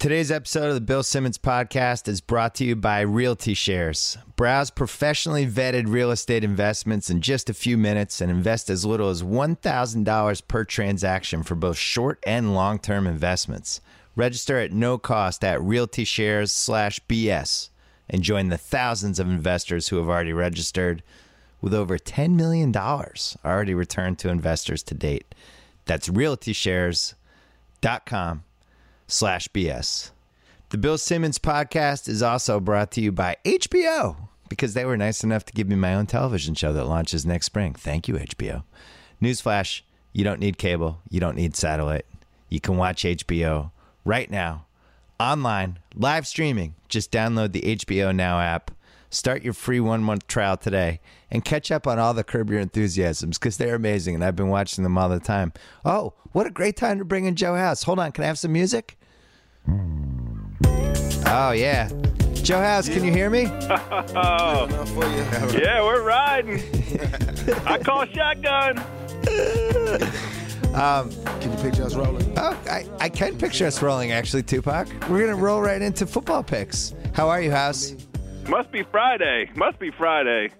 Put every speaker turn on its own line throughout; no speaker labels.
Today's episode of the Bill Simmons podcast is brought to you by Realty Shares. Browse professionally vetted real estate investments in just a few minutes and invest as little as $1,000 per transaction for both short and long term investments. Register at no cost at realtyshares slash BS and join the thousands of investors who have already registered with over $10 million already returned to investors to date. That's realtyshares.com slash BS. The Bill Simmons podcast is also brought to you by HBO because they were nice enough to give me my own television show that launches next spring. Thank you, HBO. Newsflash you don't need cable, you don't need satellite. You can watch HBO right now, online, live streaming. Just download the HBO Now app. Start your free one month trial today and catch up on all the Curb Your Enthusiasms because they're amazing and I've been watching them all the time. Oh, what a great time to bring in Joe House. Hold on, can I have some music? Oh, yeah. Joe House, can you hear me?
Oh, yeah, we're riding. I call shotgun.
Um, can you picture us rolling?
Oh, I, I can picture us rolling, actually, Tupac. We're going to roll right into football picks. How are you, House?
Must be Friday. Must be Friday.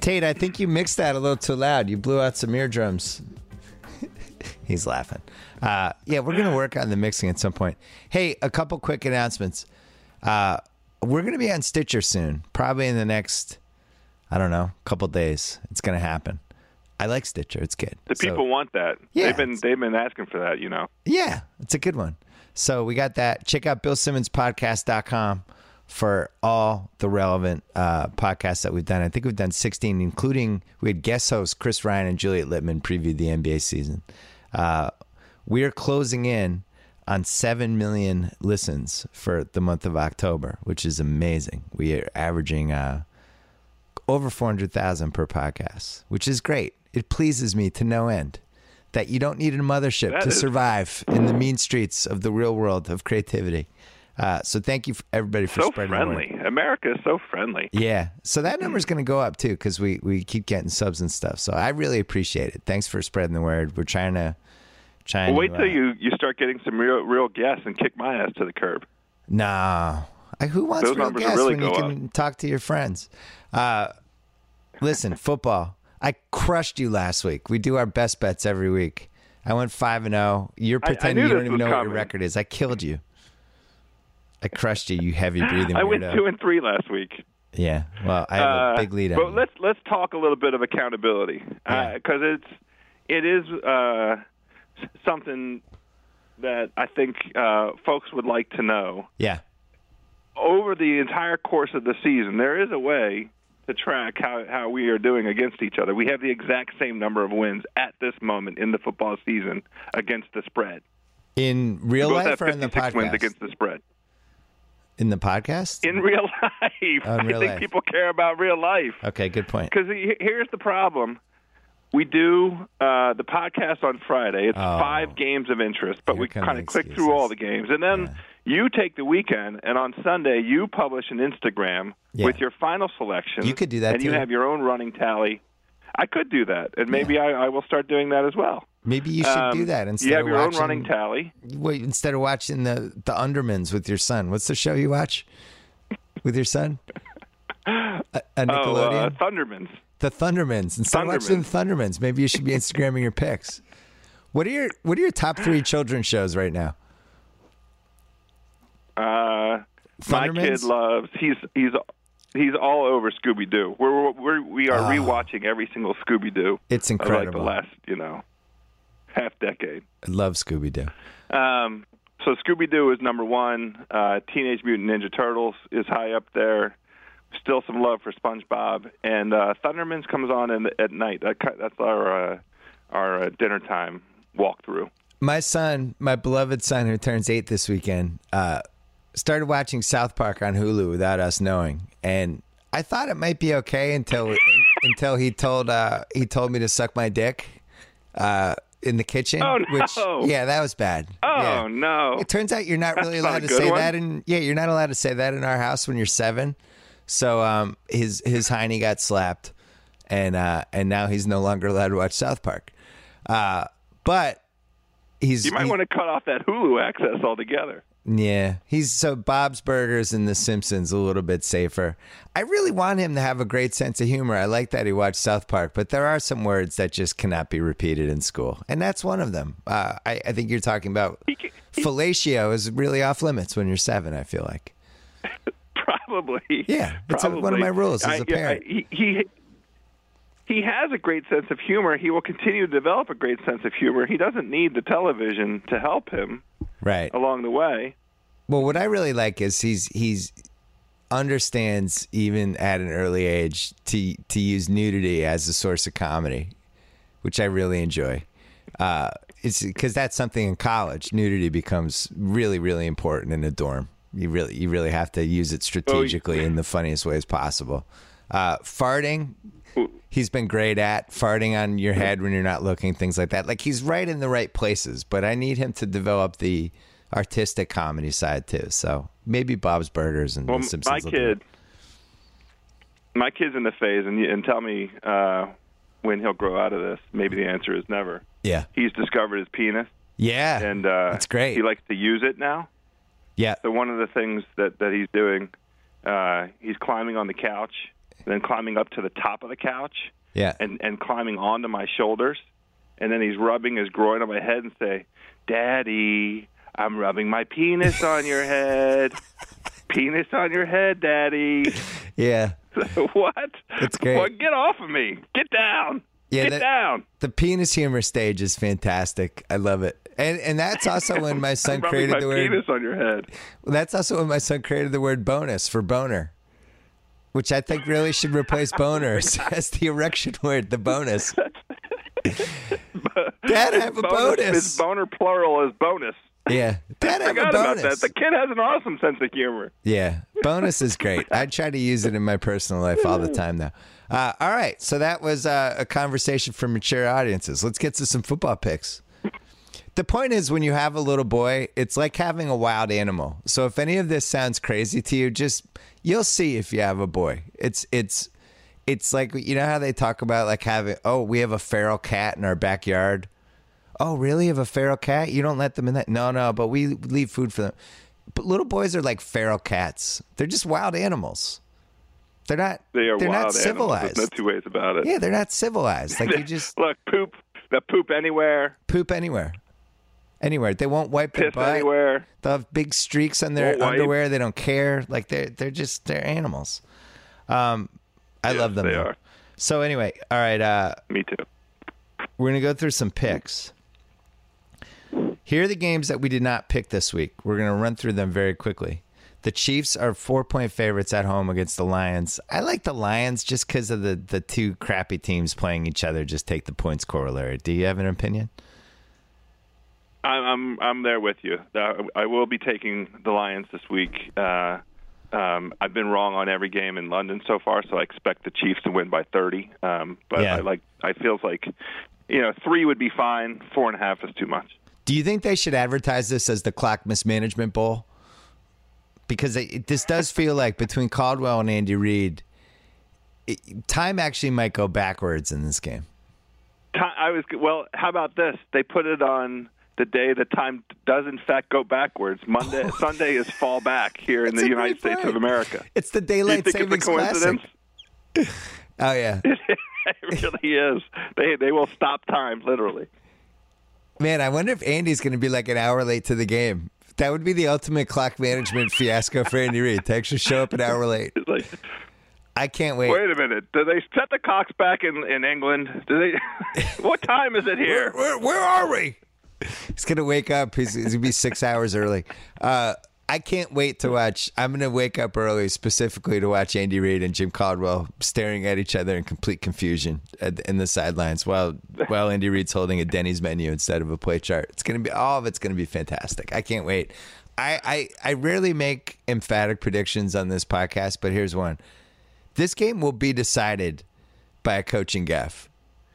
Tate, I think you mixed that a little too loud. You blew out some eardrums. He's laughing. Uh, yeah, we're going to work on the mixing at some point. Hey, a couple quick announcements. Uh, we're going to be on Stitcher soon, probably in the next, I don't know, couple days. It's going to happen. I like Stitcher. It's good.
The
So-
people want that.
Yeah,
they've been they've been asking for that. You know.
Yeah, it's a good one. So we got that. Check out BillSimmonsPodcast.com for all the relevant uh, podcasts that we've done. I think we've done 16, including we had guest hosts Chris Ryan and Juliet Litman preview the NBA season. Uh, we are closing in on 7 million listens for the month of October, which is amazing. We are averaging uh, over 400,000 per podcast, which is great. It pleases me to no end that you don't need a mothership
That
to
is-
survive in the mean streets of the real world of creativity. Uh, so thank you, for everybody, for
So
spreading the word.
friendly. America is so friendly.
Yeah, so that number is going to go up too because we we keep getting subs and stuff. So I really appreciate it. Thanks for spreading the word. We're trying to trying.
Well, wait
to,
till
uh,
you you start getting some real real guests and kick my ass to the curb.
Nah, I, who wants
Those
real guests
really
when you can talk to your friends? Uh, listen, football. I crushed you last week. We do our best bets every week. I went five and zero. You're
I- I
pretending you don't even know what your record is. I killed you. I crushed you. You heavy breathing
I went
weirdo.
two and three last week.
yeah. Well, I have a
Uh,
big lead on
But
you.
let's let's talk a little bit of accountability
Yeah.
because it's it is uh, something that I think uh, folks would like to know.
yeah.
Over the entire course of the season, there is a way to track how how we are doing against each other. We have the exact same number of wins at this moment in the football season against the spread.
In real life or in the
56 wins
podcast?
against the spread.
in the podcast?
In real life,
Oh, in
I think
life.
people care about real life.
okay, good point.
Because here's the problem. We do uh, the podcast on Friday. It's
Oh.
five games of interest, but
Here
we kind of click through all the games. And then you take the weekend, and on Sunday, you publish an Instagram
Yeah.
with your final selection.
You could do that,
And you have your own running tally. I could do that, and maybe I, I will start doing that as well.
Maybe you should
Um,
do that instead
You have
of
your
watching,
own running tally.
Wait, instead of watching the the Undermans with your son. What's the show you watch with your son? A, a
Oh,
Nickelodeon.
uh, Thundermans.
The Thundermans. Instead of watching the Thundermans, maybe you should be Instagramming your picks. What are your What are your top three children's shows right now?
Uh, my kid loves. He's he's he's all over Scooby Doo. We're, we're we are
Ah.
rewatching every single Scooby Doo.
It's
Of like
incredible.
the last you know half decade.
I love Scooby Doo.
Um, so Scooby Doo is number one. Uh, Teenage Mutant Ninja Turtles is high up there. Still some love for SpongeBob and uh, Thundermans comes on in, at night. That, that's our uh, our uh, dinner time walkthrough.
My son, my beloved son, who turns eight this weekend, uh, started watching South Park on Hulu without us knowing, and I thought it might be okay until until he told uh, he told me to suck my dick uh, in the kitchen.
Oh, no.
Which yeah, that was bad.
Oh
Yeah.
no!
It turns out you're not
That's
really
not
allowed to say
one.
that in yeah, you're not allowed to say that in our house when you're seven. So um, his his hiney got slapped, and uh, and now he's no longer allowed to watch South Park. Uh, but he's
You might
he-
want to cut off that Hulu access altogether.
Yeah, he's so Bob's Burgers and The Simpsons a little bit safer. I really want him to have a great sense of humor. I like that he watched South Park, but there are some words that just cannot be repeated in school, and that's one of them. Uh, I, I think you're talking about
He ca- he-
fellatio is really off limits when you're seven. I feel like.
Probably.
Yeah, it's a- one of my rules as
I-
a parent.
he, he he has a great sense of humor. He will continue to develop a great sense of humor. He doesn't need the television to help him
Right.
along the way.
Well, what I really like is he's he's understands even at an early age to to use nudity as a source of comedy, which I really enjoy. Uh, it's because that's something in college. Nudity becomes really really important in a dorm. You really you really have to use it strategically in the funniest ways possible. Uh, farting, he's been great at farting on your head when you're not looking, things like that. Like he's right in the right places, but I need him to develop the artistic comedy side too. So maybe Bob's Burgers and
Well,
Simpsons.
my kid, my kid's in the phase, and and tell me uh, when he'll grow out of this. Maybe the answer is never.
yeah,
He's discovered his penis,
yeah,
and uh,
that's great.
He likes to use it now.
Yeah,
So one of the things that that he's doing, uh, he's climbing on the couch, then climbing up to the top of the couch,
yeah.
and and climbing onto my shoulders, and then he's rubbing his groin on my head and say, "Daddy, I'm rubbing my penis on your head." Penis on your head, Daddy.
yeah.
what?
That's great.
What? Get off of me. Get down.
Yeah,
Get
that-
down.
The penis humor stage is fantastic. I love it. And and that's also when my son created
my
the word
penis on your head.
That's also when my son created the word bonus for boner. Which I think really should replace boners as the erection word, the bonus. Dad, I have a bonus.
His boner plural is bonus.
Yeah. Dad, I have a
Forgot about
bonus.
that. The kid has an awesome sense of humor.
Yeah, bonus is great. I try to use it in my personal life all the time now. Uh, all right, so that was uh, a conversation for mature audiences. Let's get to some football picks. The point is, when you have a little boy, it's like having a wild animal. So if any of this sounds crazy to you, just you'll see if you have a boy. It's it's it's like you know how they talk about like having oh we have a feral cat in our backyard. Oh, really? You have a feral cat? You don't let them in that? No, no, but we leave food for them. But little boys are like feral cats. They're just wild animals. They're not.
They are
They're not
animals.
civilized.
There's no two ways about it.
Yeah, they're not civilized. Like you just
Look, poop. The poop anywhere.
poop anywhere, anywhere. They won't wipe their butt.
anywhere.
They'll have big streaks on their
Won't wipe.
underwear. They don't care. Like they're they're just they're animals. Um, I
Yes,
love them.
they
though.
are.
So anyway, all right. Uh,
Me too.
we're gonna go through some picks. Here are the games that we did not pick this week. We're gonna run through them very quickly. The Chiefs are four point favorites at home against the Lions. I like the Lions just because of the the two crappy teams playing each other. Just take the points corollary. Do you have an opinion?
I'm I'm I'm there with you. Uh, I will be taking the Lions this week. Uh, um, I've been wrong on every game in London so far, so I expect the Chiefs to win by 30. Um, but
Yeah.
I like I feels like you know three would be fine. Four and a half is too much.
Do you think they should advertise this as the Clock Mismanagement Bowl? Because it, it- this does feel like between Caldwell and Andy Reid, it, time actually might go backwards in this game.
I was well. How about this? They put it on the day the time does in fact go backwards. Monday, Sunday is fall back here in the United States
point.
of America.
It's the
Do you
daylight
think it's a
savings classic.
coincidence?
Oh yeah,
it really is. They they will stop time literally.
man. I wonder if Andy's going to be like an hour late to the game. That would be the ultimate clock management fiasco for Andy Reid to actually show up an hour late.
Like,
I can't wait.
wait a minute. Do they set the clocks back in in England? Do they? what time is it here?
Where, where are we? He's gonna wake up. He's, he's gonna be six hours early. Uh, I can't wait to watch. I'm gonna wake up early specifically to watch Andy Reid and Jim Caldwell staring at each other in complete confusion at, in the sidelines while while Andy Reid's holding a Denny's menu instead of a play chart. It's gonna be all of it's gonna be fantastic. I can't wait. I, I, I rarely make emphatic predictions on this podcast, but here's one. This game will be decided by a coaching gaffe.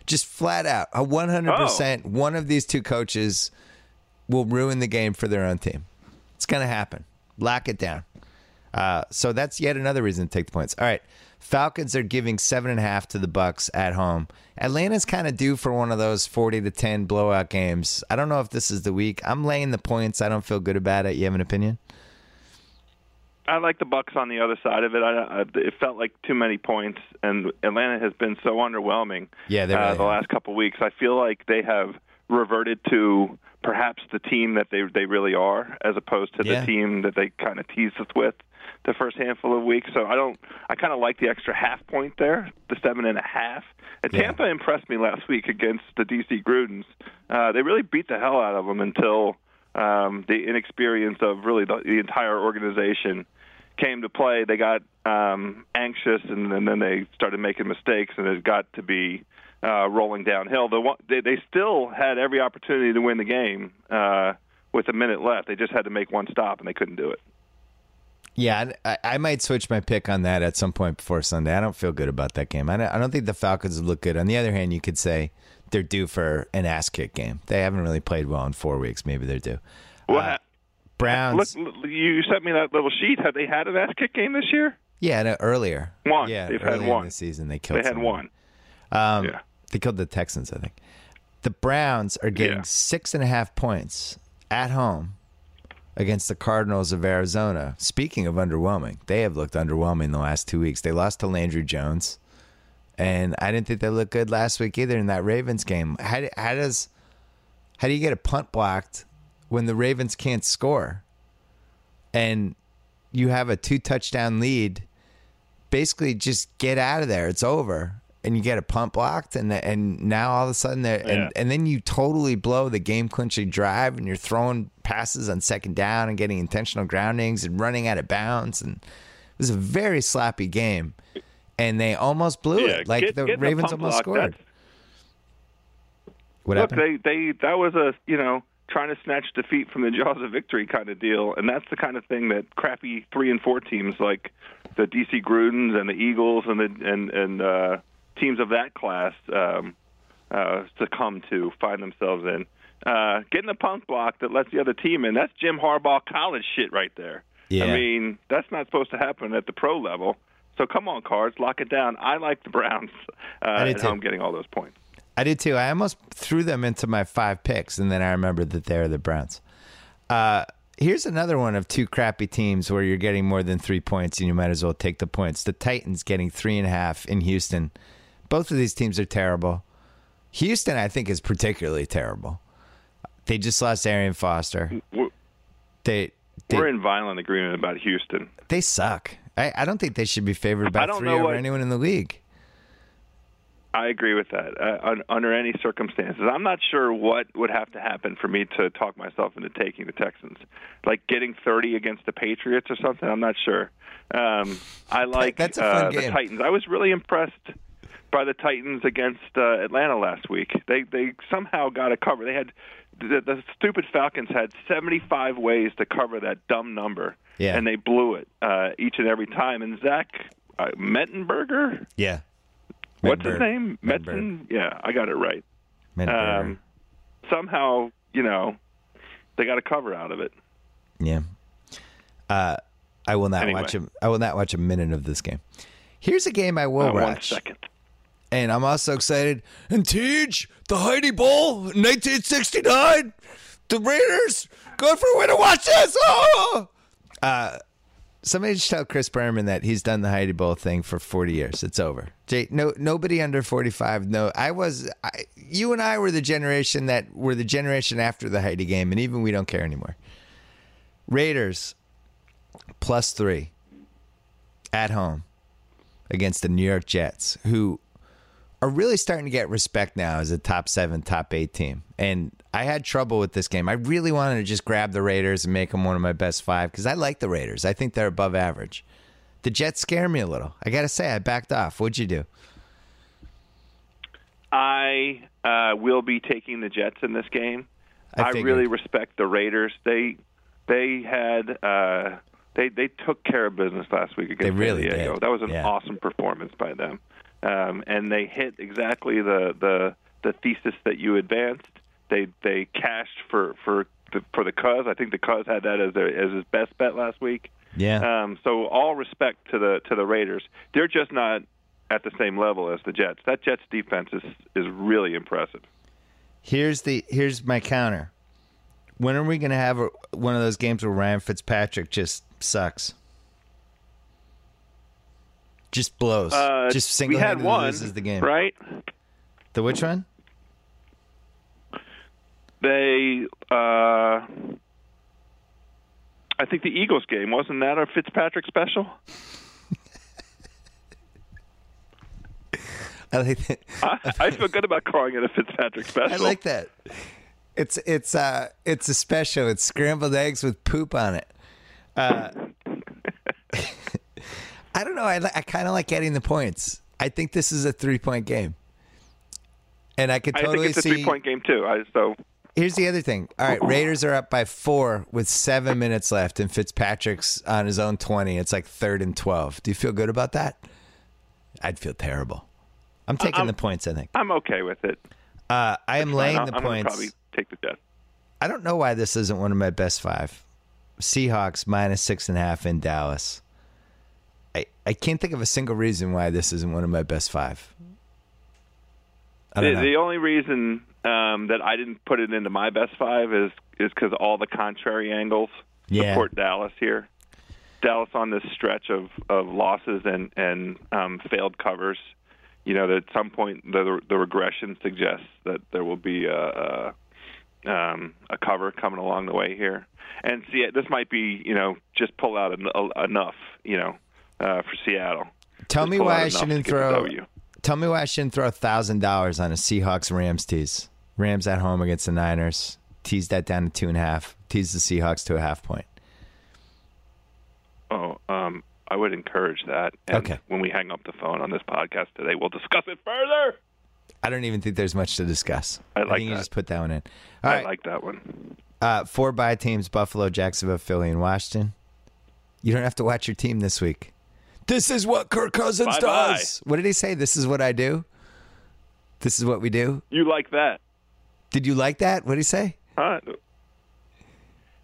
Just flat out, a 100%. One of these two coaches will ruin the game for their own team. It's going to happen. Lock it down. Uh, so that's yet another reason to take the points. All right, Falcons are giving seven and a half to the Bucks at home. Atlanta's kind of due for one of those forty to ten blowout games. I don't know if this is the week. I'm laying the points. I don't feel good about it. You have an opinion?
I like the Bucks on the other side of it. I, I, it felt like too many points, and Atlanta has been so underwhelming.
Yeah, they
uh,
really
the
have.
last couple of weeks. I feel like they have reverted to perhaps the team that they they really are, as opposed to
Yeah.
the team that they kind of teased us with the first handful of weeks. So I don't. I kind of like the extra half point there, the seven and a half. And
Yeah.
Tampa impressed me last week against the DC Grudens. Uh, they really beat the hell out of them until um, the inexperience of really the, the entire organization came to play. They got um, anxious, and, and then they started making mistakes, and it got to be uh, rolling downhill. The one, they, they still had every opportunity to win the game uh, with a minute left. They just had to make one stop, and they couldn't do it.
Yeah, I, I might switch my pick on that at some point before Sunday. I don't feel good about that game. I don't, I don't think the Falcons look good. On the other hand, you could say they're due for an ass kick game. They haven't really played well in four weeks. Maybe they're due.
Well,
Uh, Browns,
Look, you sent me that little sheet. Have they had an ass kick game this year?
yeah, no, earlier.
One.
Yeah,
They've had one.
the season they killed.
They had
somebody.
one.
Um,
Yeah.
They killed the Texans, I think. The Browns are getting
Yeah.
six and a half points at home against the Cardinals of Arizona. Speaking of underwhelming, they have looked underwhelming the last two weeks. They lost to Landry Jones, and I didn't think they looked good last week either in that Ravens game. How, do- how does how do you get a punt blocked when the Ravens can't score, and you have a two touchdown lead? basically just get out of there. It's over. And you get a punt blocked, and and now all of a sudden,
Yeah.
and and then you totally blow the game clinching drive, and you're throwing passes on second down and getting intentional groundings and running out of bounds, and it was a very sloppy game, and they almost blew
Yeah,
it. Like
get-
the Ravens almost
block,
scored. What
Look,
happened?
they they that was a you know trying to snatch defeat from the jaws of victory kind of deal, and that's the kind of thing that crappy three and four teams like the DC Grudens and the Eagles and the and and uh, teams of that class um, uh, succumb to find themselves in. Uh, getting a punt block that lets the other team in, that's Jim Harbaugh college shit right there.
Yeah.
I mean, that's not supposed to happen at the pro level. So come on, cards, lock it down. I like the Browns uh,
did
at
too.
home getting all those points.
I did too. I almost threw them into my five picks, and then I remembered that they're the Browns. Uh, here's another one of two crappy teams where you're getting more than three points, and you might as well take the points. The Titans getting three and a half in Houston. Both of these teams are terrible. Houston, I think, is particularly terrible. They just lost Arian Foster.
We're,
They they,
we're in violent agreement about Houston.
they suck. I, I don't think they should be favored by three over
what-
anyone in the league.
I agree with that. Uh, under any circumstances, I'm not sure what would have to happen for me to talk myself into taking the Texans, like getting 30 against the Patriots or something. I'm not sure. Um, I like
that's a fun
uh, the. Titans. I was really impressed by the Titans against uh, Atlanta last week. They they somehow got a cover. They had the, the stupid Falcons had 75 ways to cover that dumb number,
Yeah.
and they blew it uh, each and every time. And Zach uh, Mettenberger,
Yeah.
What's his name? Metzen? Yeah, I got it right. Um, somehow, you know, they got a cover out of it.
Yeah. Uh, I will not
Anyway.
watch a, I will not watch a minute of this game. Here's a game I will
Uh,
watch,
second.
And I'm also excited. And Teach, the Heidi Bowl, 1969, the Raiders going for a win. To watch this. Oh! Uh, somebody just tell Chris Berman that he's done the Heidi Bowl thing for 40 years. It's over. Jay, no, nobody under 45. No, I was. I, you and I were the generation that were the generation after the Heidi game, and even we don't care anymore. Raiders plus three at home against the New York Jets, who are really starting to get respect now as a top seven, top eight team. And I had trouble with this game. I really wanted to just grab the Raiders and make them one of my best five because I like the Raiders. I think they're above average. The Jets scare me a little. I got to say, I backed off. What'd you do?
I uh, will be taking the Jets in this game.
I
I, really respect the Raiders. They they had uh, they they took care of business last week against
They really
San Diego.
did.
That was an
Yeah.
awesome performance by them, um, and they hit exactly the, the the thesis that you advanced. They they cashed for for the, for the Cuz. I think the Cuz had that as their as his best bet last week.
Yeah.
Um, so all respect to the to the Raiders. They're just not at the same level as the Jets. That Jets defense is is really impressive.
Here's the here's my counter. When are we going to have a, one of those games where Ryan Fitzpatrick just sucks? Just blows.
Uh,
just single
had
handedly
one,
loses the game.
right?
The which one?
They, uh, I think the Eagles game wasn't that a Fitzpatrick special?
I like that.
I, I feel good about calling it a Fitzpatrick special.
I like that. It's it's uh it's a special. It's scrambled eggs with poop on it. Uh, I don't know. I I kind of like getting the points. I think this is a three point game, and I could totally I
think it's a
see.
three point game too. I, so
Here's the other thing. All right, Raiders are up by four with seven minutes left, and Fitzpatrick's on his own twenty. It's like third and twelve. Do you feel good about that? I'd feel terrible. I'm taking
I'm-
the points. I think.
I'm okay with it.
Uh, I am laying
I'm,
the
I'm
points.
probably take the Jets.
I don't know why this isn't one of my best five. Seahawks minus six and a half in Dallas. I, I can't think of a single reason why this isn't one of my best five. I
The, the only reason um, that I didn't put it into my best five is is because all the contrary angles
Yeah.
support Dallas here. Dallas on this stretch of, of losses and and um, failed covers. You know that at some point the the regression suggests that there will be a, a um, a cover coming along the way here. And see, this might be you know just pull out en- enough you know uh, for Seattle.
Tell me why I shouldn't throw. Tell me why I shouldn't throw thousand dollars on a Seahawks Rams tease. Rams at home against the Niners. Tease that down to two and a half. Tease the Seahawks to a half point.
Oh, um, I would encourage that. And
Okay.
When we hang up the phone on this podcast today, we'll discuss it further.
I don't even think there's much to discuss.
I like
think you just put that one in. All
I
right.
like that one.
Uh, four bye teams: Buffalo, Jacksonville, Philly, and Washington. You don't have to watch your team this week. This is what Kirk Cousins
Bye-bye.
does. What did he say? This is what I do. This is what we do.
You like that,
Did you like that? What did he say?
huh?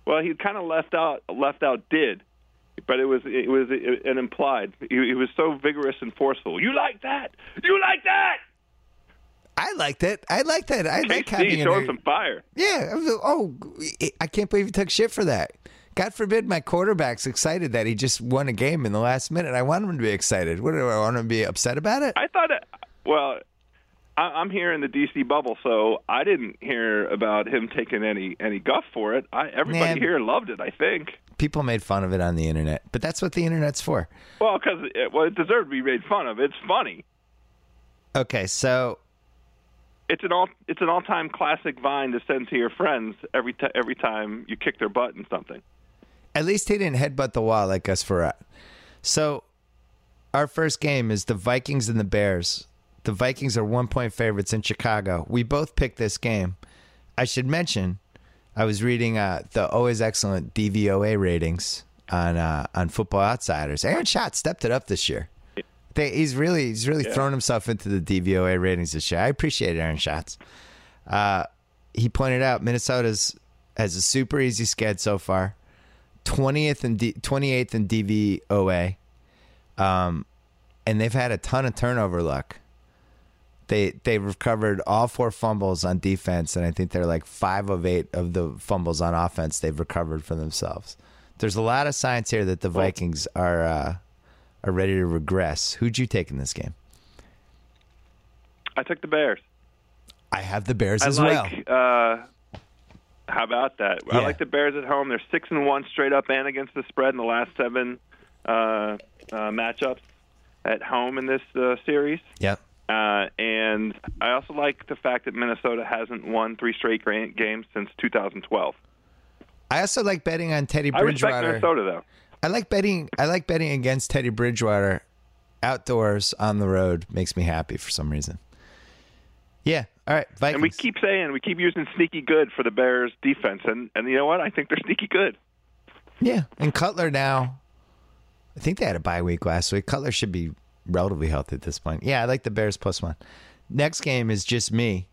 Well, he kind of left out left out did, but it was it was an implied. He, he was so vigorous and forceful. You like that? You like that?
I liked it. I liked that. I like having
showing some fire.
Yeah. Oh, I can't believe he took shit for that. God forbid my quarterback's excited that he just won a game in the last minute. I want him to be excited. What do I want him to be upset about it?
I thought it. Well, I'm here in the DC bubble, so I didn't hear about him taking any any guff for it. I, everybody
Man.
here loved it. I think.
People made fun of it on the internet, but that's what the internet's for.
Well, because it, well, it deserved to be made fun of. It's funny.
Okay, so
It's an all it's an all time classic vine to send to your friends every t- every time you kick their butt in something.
At least he didn't headbutt the wall like Gus Frerotte. So, our first game is the Vikings and the Bears. The Vikings are one point favorites in Chicago. We both picked this game. I should mention, I was reading uh, the always excellent DVOA ratings on uh, on Football Outsiders. Aaron Schatz stepped it up this year. They, he's really he's really
Yeah.
thrown himself into the DVOA ratings this year. I appreciate Aaron Schatz. Uh, he pointed out Minnesota's has a super easy sked so far. 20th and D, 28th in DVOA. Um, and they've had a ton of turnover luck. They they've recovered all four fumbles on defense, and I think they're like five of eight of the fumbles on offense they've recovered for themselves. There's a lot of signs here that the Vikings are uh, are ready to regress. Who'd you take in this game?
I took the Bears.
I have the Bears
I
as well.
Uh, how about that?
Yeah.
I like the Bears at home. They're six and one straight up and against the spread in the last seven uh, uh, matchups at home in this uh, series.
Yep.
Uh, and I also like the fact that Minnesota hasn't won three straight games since 2012.
I also like betting on Teddy
I respect
Bridgewater.
Minnesota though.
I like betting. I like betting against Teddy Bridgewater outdoors on the road. Makes me happy for some reason. Yeah. All right. Vikings.
And we keep saying we keep using sneaky good for the Bears defense, and and you know what? I think they're sneaky good.
yeah. And Cutler now. I think they had a bye week last week. Cutler should be relatively healthy at this point. Yeah, I like the Bears plus one. Next game is just me.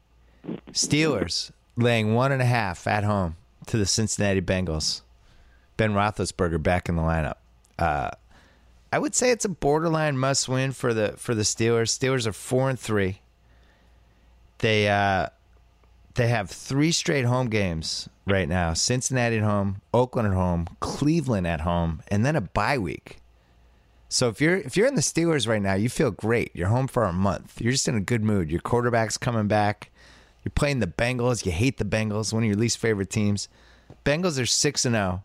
Steelers laying one and a half at home to the Cincinnati Bengals. Ben Roethlisberger back in the lineup. Uh, I would say it's a borderline must win for the for the Steelers. Steelers are four and three. They uh, they have three straight home games right now: Cincinnati at home, Oakland at home, Cleveland at home, and then a bye week. So if you're if you're in the Steelers right now, you feel great. You're home for a month. You're just in a good mood. Your quarterback's coming back. You're playing the Bengals. You hate the Bengals, one of your least favorite teams. Bengals are six and zero.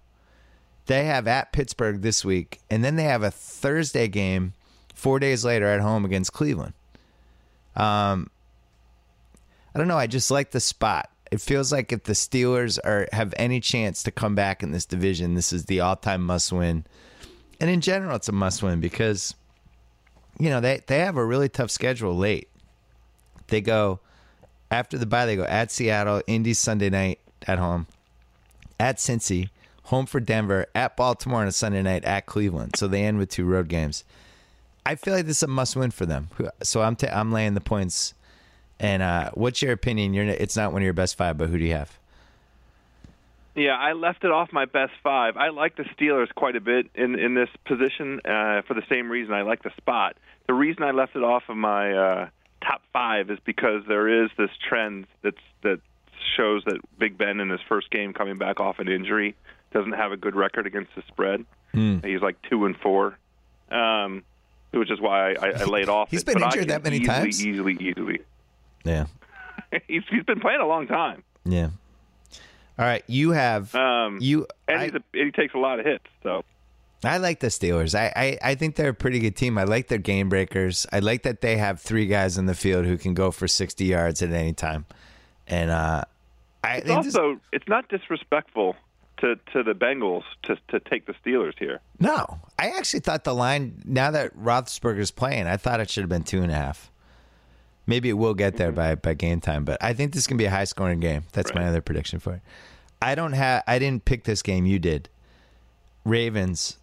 They have at Pittsburgh this week, and then they have a Thursday game four days later at home against Cleveland. Um, I don't know. I just like the spot. It feels like if the Steelers are have any chance to come back in this division, this is the all-time must-win. And in general, it's a must-win because you know they they have a really tough schedule late. They go after the bye. They go at Seattle, Indy Sunday night at home, at Cincy, home for Denver, at Baltimore on a Sunday night, at Cleveland. So they end with two road games. I feel like this is a must-win for them. So I'm ta- I'm laying the points. And uh, what's your opinion? You're it's not one of your best five, but who do you have?
Yeah, I left it off my best five. I like the Steelers quite a bit in in this position uh, for the same reason I like the spot. The reason I left it off of my uh, top five is because there is this trend that's that shows that Big Ben in his first game coming back off an injury doesn't have a good record against the spread.
Mm.
He's like two and four, um, which is why I, I laid off.
He's
it.
been
But
injured that many
easily,
times?
Easily, easily.
Yeah,
he's he's been playing a long time.
yeah. All right, you have
Um,
you.
and
I,
he's a, he takes a lot of hits. So
I like the Steelers. I, I, I think they're a pretty good team. I like their game breakers. I like that they have three guys in the field who can go for sixty yards at any time. And uh, I
it's also it's not disrespectful to to the Bengals to to take the Steelers here.
no, I actually thought the line now that Roethlisberger's playing, I thought it should have been two and a half. Maybe it will get there mm-hmm. by, by game time, but I think this can be a high scoring game. That's my other prediction for it. I don't have. I didn't pick this game. You did. Ravens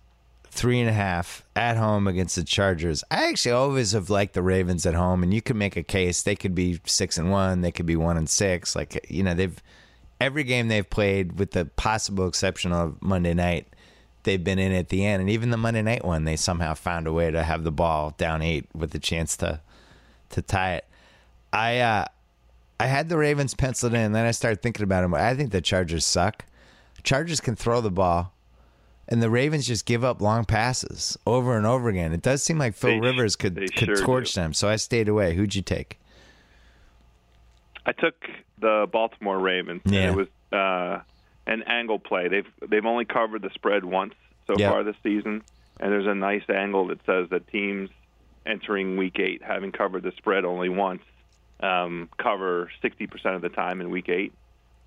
three and a half at home against the Chargers. I actually always have liked the Ravens at home, and you can make a case they could be six and one, they could be one and six. Like you know, they've every game they've played, with the possible exception of Monday night, they've been in at the end, and even the Monday night one, they somehow found a way to have the ball down eight with a chance to to tie it. I uh, I had the Ravens penciled in, and then I started thinking about them. I think the Chargers suck. Chargers can throw the ball, and the Ravens just give up long passes over and over again. It does seem like Phil
They
Rivers could could
sure
torch
do.
them, so I stayed away. Who'd you take?
I took the Baltimore Ravens.
Yeah.
it was uh, an angle play. They've they've only covered the spread once so
Yeah.
far this season, and there's a nice angle that says that teams entering Week Eight, having covered the spread only once, um, cover 60% of the time in Week Eight.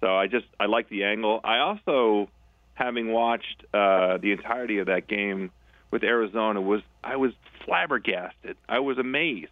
So I just I like the angle. I also, having watched uh, the entirety of that game with Arizona, was I was flabbergasted. I was amazed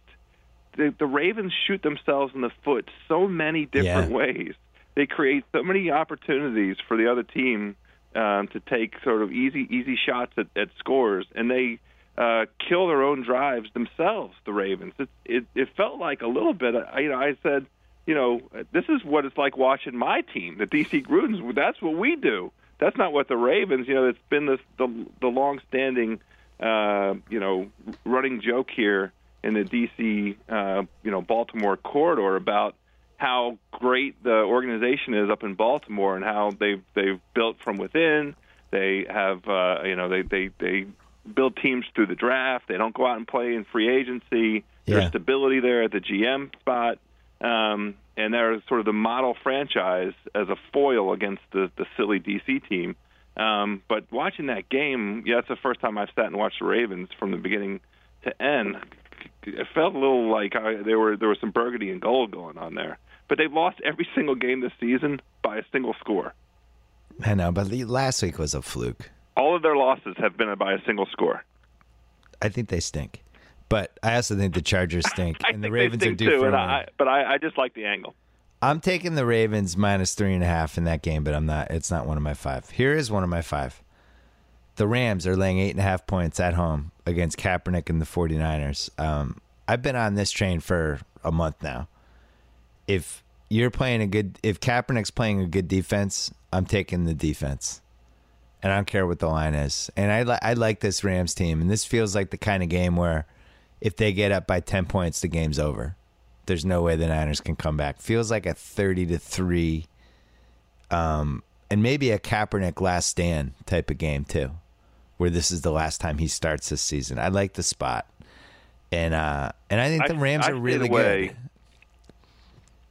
the, the Ravens shoot themselves in the foot so many different
Yeah.
ways. They create so many opportunities for the other team um, to take sort of easy easy shots at, at scores, and they uh, kill their own drives themselves. The Ravens. It, it it felt like a little bit. I, you know, I said, you know, this is what it's like watching my team, the DC Grudens. That's what we do. That's not what the Ravens. You know, it's been this the the long-standing, uh, you know, running joke here in the DC, uh, you know, Baltimore corridor about how great the organization is up in Baltimore and how they've they've built from within. They have, uh, you know, they they they build teams through the draft. They don't go out and play in free agency.
Yeah.
There's stability there at the GM spot, um, and they're sort of the model franchise as a foil against the the silly DC team. Um, but watching that game, yeah, it's the first time I've sat and watched the Ravens from the beginning to end. It felt a little like I, there were there was some burgundy and gold going on there. But they've lost every single game this season by a single score.
I know, but the- last week was a fluke.
All of their losses have been by a single score.
I think they stink, but I also think the Chargers stink,
I
and the Ravens are due
too,
for.
I, but I, I just like the angle.
I'm taking the Ravens minus three and a half in that game, but I'm not. It's not one of my five. Here is one of my five. The Rams are laying eight and a half points at home against Kaepernick and the 49ers. Um, I've been on this train for a month now. If you're playing a good, if Kaepernick's playing a good defense, I'm taking the defense. And I don't care what the line is. And I li- I like this Rams team, and this feels like the kind of game where if they get up by ten points, the game's over. There's no way the Niners can come back. Feels like a thirty to three, um, and maybe a Kaepernick last stand type of game too, where this is the last time he starts this season. I like the spot, and uh, and I think the Rams
I
are really
away.
good.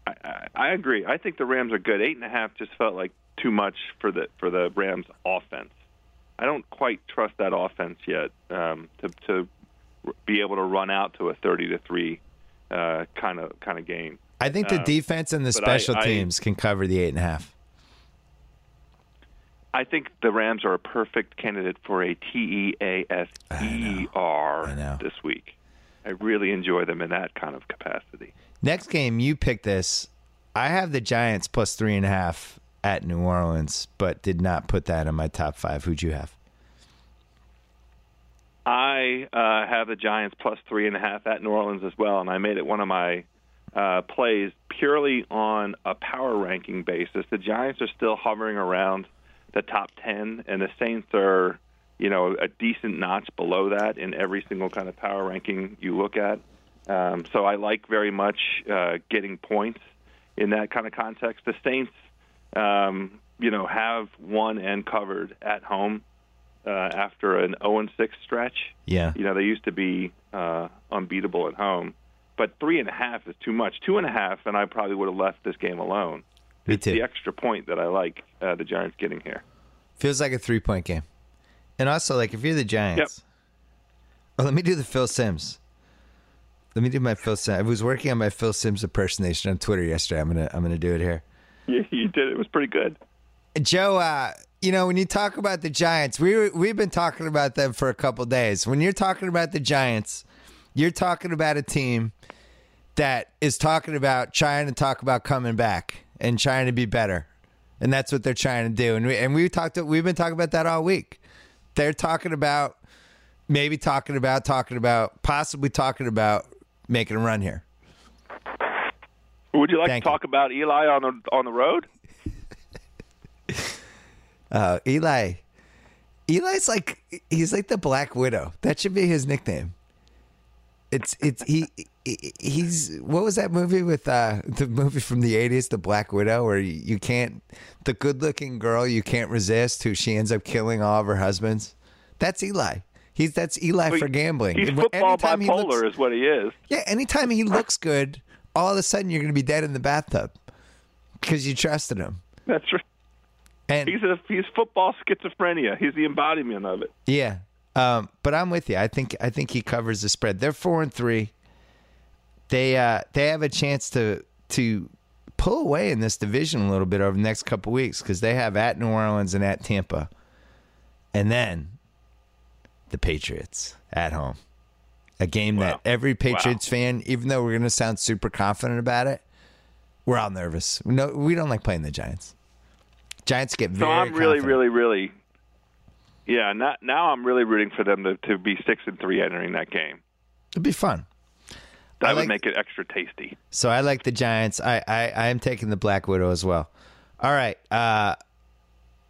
I, I, I agree. I think the Rams are good. Eight and a half just felt like too much for the for the Rams offense. I don't quite trust that offense yet um, to to be able to run out to a thirty to three kind of kind of game.
I think the
Um,
defense and the
I-
special
I-
teams can cover the eight and a half.
I think the Rams are a perfect candidate for a T E A S E R this week. I really enjoy them in that kind of capacity.
Next game, you pick this. I have the Giants plus three and a half at New Orleans, but did not put that in my top five. Who'd you have?
I uh, have the Giants plus three and a half at New Orleans as well, and I made it one of my uh, plays purely on a power ranking basis. The Giants are still hovering around the top ten, and the Saints are, you know, a decent notch below that in every single kind of power ranking you look at. Um, so I like very much uh, getting points in that kind of context. The Saints, um, you know, have won and covered at home uh, after an 0 6 stretch.
Yeah.
You know, they used to be uh, unbeatable at home, but three and a half is too much. Two and a half, and I probably would have left this game alone.
Me
It's
too.
the extra point that I like uh, the Giants getting here.
Feels like a three point game. And also, like, if you're the Giants, oh, let me do the Phil Simms. Let me do my Phil Simms. I was working on my Phil Simms impersonation on Twitter yesterday. I'm gonna I'm gonna do it here.
You, you did. It was pretty good.
Joe, uh, you know, when you talk about the Giants, we we've been talking about them for a couple days. When you're talking about the Giants, you're talking about a team that is talking about trying to talk about coming back and trying to be better, and that's what they're trying to do. And we and we talked. We've been talking about that all week. They're talking about maybe talking about talking about possibly talking about making a run here.
Would you like
Thank
to
you.
talk about Eli on the on the road?
Uh, Eli, Eli's like he's like the Black Widow. That should be his nickname. It's it's he he- he's what was that movie with uh the movie from the eighties, The Black Widow, where you, you can't the good looking girl you can't resist who she ends up killing all of her husbands. That's Eli. He's that's Eli for gambling.
He's football
anytime he
bipolar,
looks-
is what he is.
yeah, anytime he looks good, all of a sudden you're going to be dead in the bathtub because you trusted him.
That's right.
And
He's a he's football schizophrenia. He's the embodiment of it.
Yeah. Um, but I'm with you. I think I think he covers the spread. They're four and three. They uh, they have a chance to to pull away in this division a little bit over the next couple weeks because they have at New Orleans and at Tampa, and then the Patriots at home. A game that every Patriots fan, even though we're going to sound super confident about it, we're all nervous. No, we don't like playing the Giants. Giants get very. So.
I'm really,
confident.
really, really, yeah. Now, now I'm really rooting for them to, to be six and three entering that game.
It'd be fun.
That
I
would
like-
make it extra tasty.
So I like the Giants. I, I, I am taking the Black Widow as well. All right. Uh,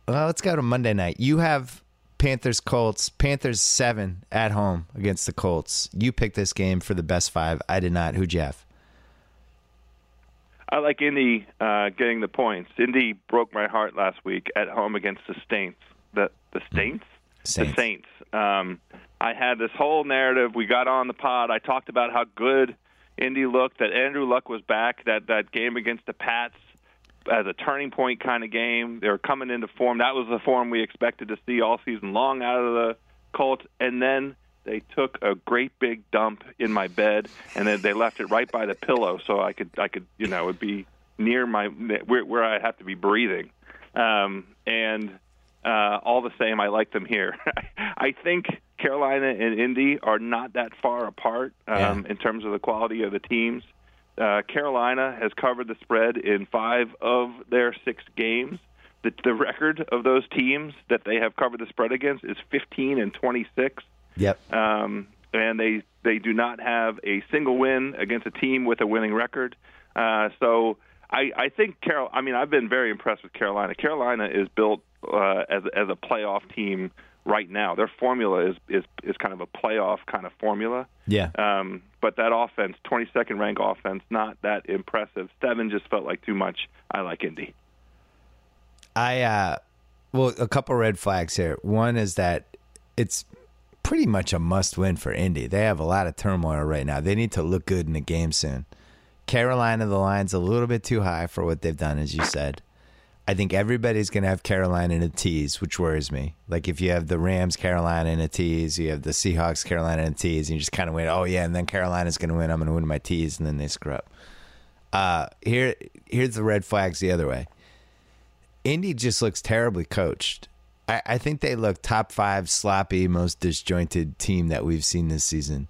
well, let's go to Monday night. You have Panthers Colts. Panthers seven at home against the Colts. You picked this game for the best five. I did not. Who Jeff?
I like Indy uh, getting the points. Indy broke my heart last week at home against the Saints. The the Saints.
Saints.
The Saints. Um, I had this whole narrative. We got on the pod. I talked about how good Indy looked. That Andrew Luck was back. That that game against the Pats as a turning point kind of game. They were coming into form. That was the form we expected to see all season long out of the Colts. And then they took a great big dump in my bed, and then they left it right by the pillow, so I could I could you know it would be near my where, where I have to be breathing. Um, and uh, all the same, I like them here. I think Carolina and Indy are not that far apart um,
Yeah.
in terms of the quality of the teams. Uh, Carolina has covered the spread in five of their six games. The, the record of those teams that they have covered the spread against is 15 and 26
Yep.
um, and they they do not have a single win against a team with a winning record. Uh, so I, I think Carol. I mean, I've been very impressed with Carolina. Carolina is built uh, as as a playoff team right now. Their formula is is is kind of a playoff kind of formula.
Yeah.
Um, but that offense, 22nd rank offense, not that impressive. Seven just felt like too much. I like Indy.
I uh well, a couple red flags here. One is that it's pretty much a must win for Indy. They have a lot of turmoil right now. They need to look good in the game soon. Carolina, the line's a little bit too high for what they've done, as you said. I think everybody's going to have Carolina in a tease, which worries me. Like if you have the Rams, Carolina in a tease, you have the Seahawks, Carolina in a tease, and you just kind of wait, oh yeah, and then Carolina's going to win. I'm going to win my tease, and then they screw up. Uh, here, here's the red flags the other way. Indy just looks terribly coached. I, I think they look top five sloppy, most disjointed team that we've seen this season.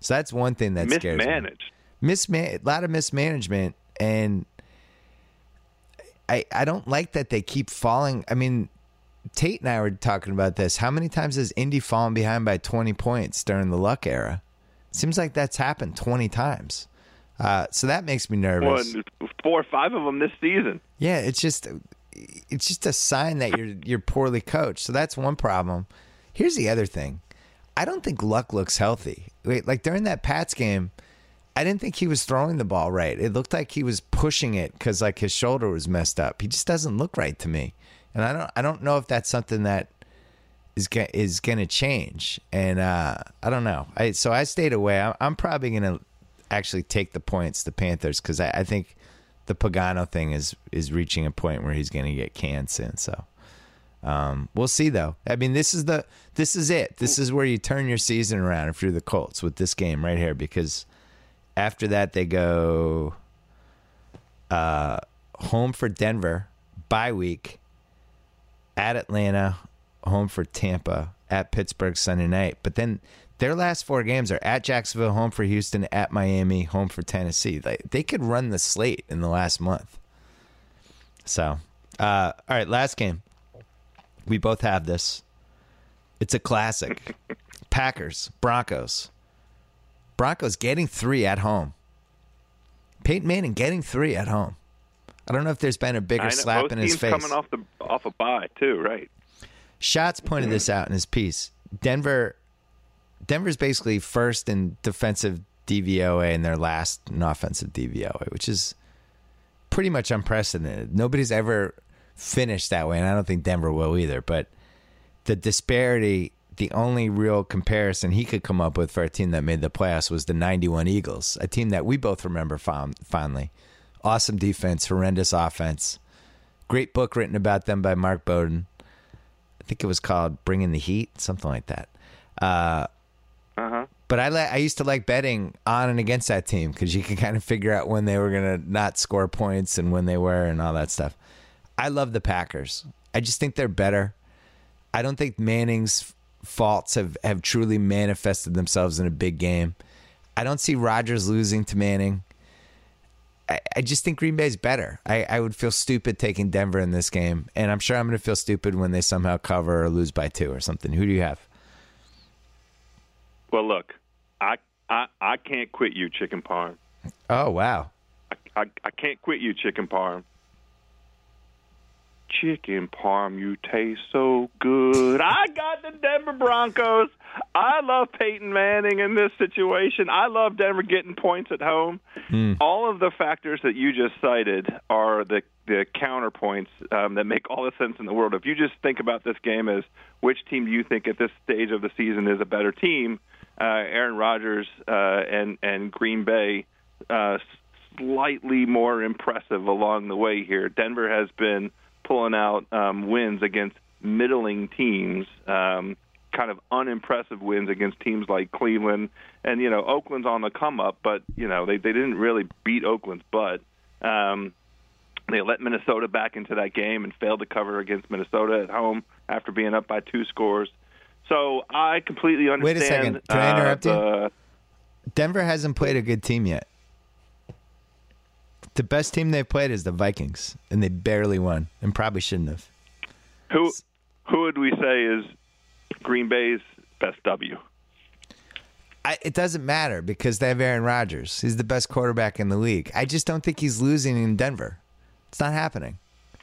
So that's one thing that scares me.
Mismanaged.
Misman- a lot of mismanagement, and I I don't like that they keep falling. I mean, Tate and I were talking about this. How many times has Indy fallen behind by twenty points during the Luck era? Seems like that's happened twenty times. Uh, so that makes me nervous.
One, four or five of them this season.
Yeah, it's just it's just a sign that you're you're poorly coached. So that's one problem. Here's the other thing. I don't think Luck looks healthy. Wait, like during that Pats game, I didn't think he was throwing the ball right. It looked like he was pushing it because like his shoulder was messed up. He just doesn't look right to me, and I don't I don't know if that's something that is is going to change. And uh, I don't know. I so I stayed away. I'm, I'm probably going to actually take the points, the Panthers, because I, I think the Pagano thing is is reaching a point where he's going to get canned soon. So um, we'll see, though. I mean, this is the this is it. This is where you turn your season around if you're the Colts with this game right here, because after that they go uh, home for Denver, bye week, at Atlanta, home for Tampa, at Pittsburgh Sunday night. But then their last four games are at Jacksonville, home for Houston, at Miami, home for Tennessee. Like they could run the slate in the last month. So, uh, all right, last game. We both have this. It's a classic. Packers, Broncos. Broncos getting three at home. Peyton Manning getting three at home. I don't know if there's been a bigger slap in his face.
coming off the off a bye too, right?
Shots pointed this out in his piece. Denver, Denver's basically first in defensive DVOA and their last in offensive DVOA, which is pretty much unprecedented. Nobody's ever finished that way, and I don't think Denver will either. But the disparity, the only real comparison he could come up with for a team that made the playoffs was the 91 Eagles, a team that we both remember fond- fondly. Awesome defense, horrendous offense. Great book written about them by Mark Bowden. I think it was called Bringing the Heat, something like that. Uh,
Uh huh.
but I li- I used to like betting on and against that team because you could kind of figure out when they were gonna not score points and when they were and all that stuff. I love the Packers. I just think they're better. I don't think Manning's faults have, have truly manifested themselves in a big game. I don't see Rodgers losing to Manning. I, I just think Green Bay's better. I, I would feel stupid taking Denver in this game, and I'm sure I'm going to feel stupid when they somehow cover or lose by two or something. Who do you have?
Well, look, I I I can't quit you, chicken parm.
Oh wow,
I, I I can't quit you, chicken parm. Chicken parm, you taste so good. I got the Denver Broncos. I love Peyton Manning in this situation. I love Denver getting points at home. All of the factors that you just cited are the the counterpoints um, that make all the sense in the world. If you just think about this game as which team do you think at this stage of the season is a better team, uh, Aaron Rodgers uh, and and Green Bay uh, slightly more impressive along the way here. Denver has been pulling out um, wins against middling teams, um, kind of unimpressive wins against teams like Cleveland and you know Oakland's on the come up, but you know they they didn't really beat Oakland's butt. Um, they let Minnesota back into that game and failed to cover against Minnesota at home after being up by two scores. So I completely understand.
Wait a second. Can I
uh,
interrupt you? Denver hasn't played a good team yet. The best team they've played is the Vikings, and they barely won, and probably shouldn't have.
Who who would we say is Green Bay's best W?
I, it doesn't matter because they have Aaron Rodgers. He's the best quarterback in the league. I just don't think he's losing in Denver. It's not happening.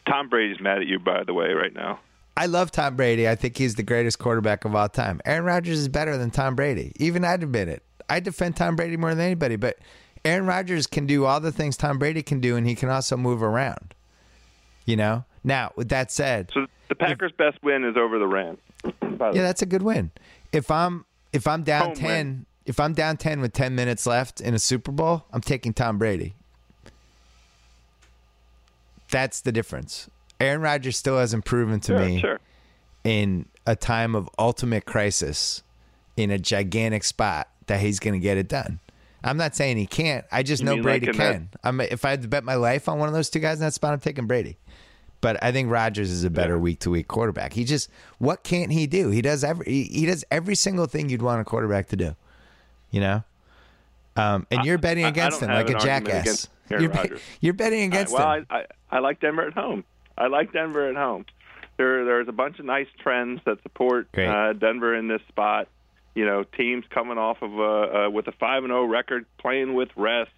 Tom Brady's mad at you, by the way, right now.
I love Tom Brady. I think he's the greatest quarterback of all time. Aaron Rodgers is better than Tom Brady. Even I'd admit it. I defend Tom Brady more than anybody, but Aaron Rodgers can do all the things Tom Brady can do, and he can also move around. You know. Now, with that said,
So the Packers' best win is over the Rams.
yeah, that's a good win. If I'm if I'm down
Home
ten,
win.
if I'm down ten with ten minutes left in a Super Bowl, I'm taking Tom Brady. That's the difference. Aaron Rodgers still hasn't proven to
sure,
me
sure.
in a time of ultimate crisis in a gigantic spot that he's going to get it done. I'm not saying he can't. I just
You
know Brady
like in that-
can. I'm, if I had to bet my life on one of those two guys in that spot, I'm taking Brady. But I think Rodgers is a better week to week quarterback. He just what can't he do? He does every he, he does every single thing you'd want a quarterback to do. You know? Um, and you're betting
I- I
against
don't
him like a jackass. You're,
Rodgers.
you're betting against
well,
him.
I, I I like Denver at home. I like Denver at home. There there's a bunch of nice trends that support uh, Denver in this spot. You know, teams coming off of a, uh, with a five and zero record, playing with rest,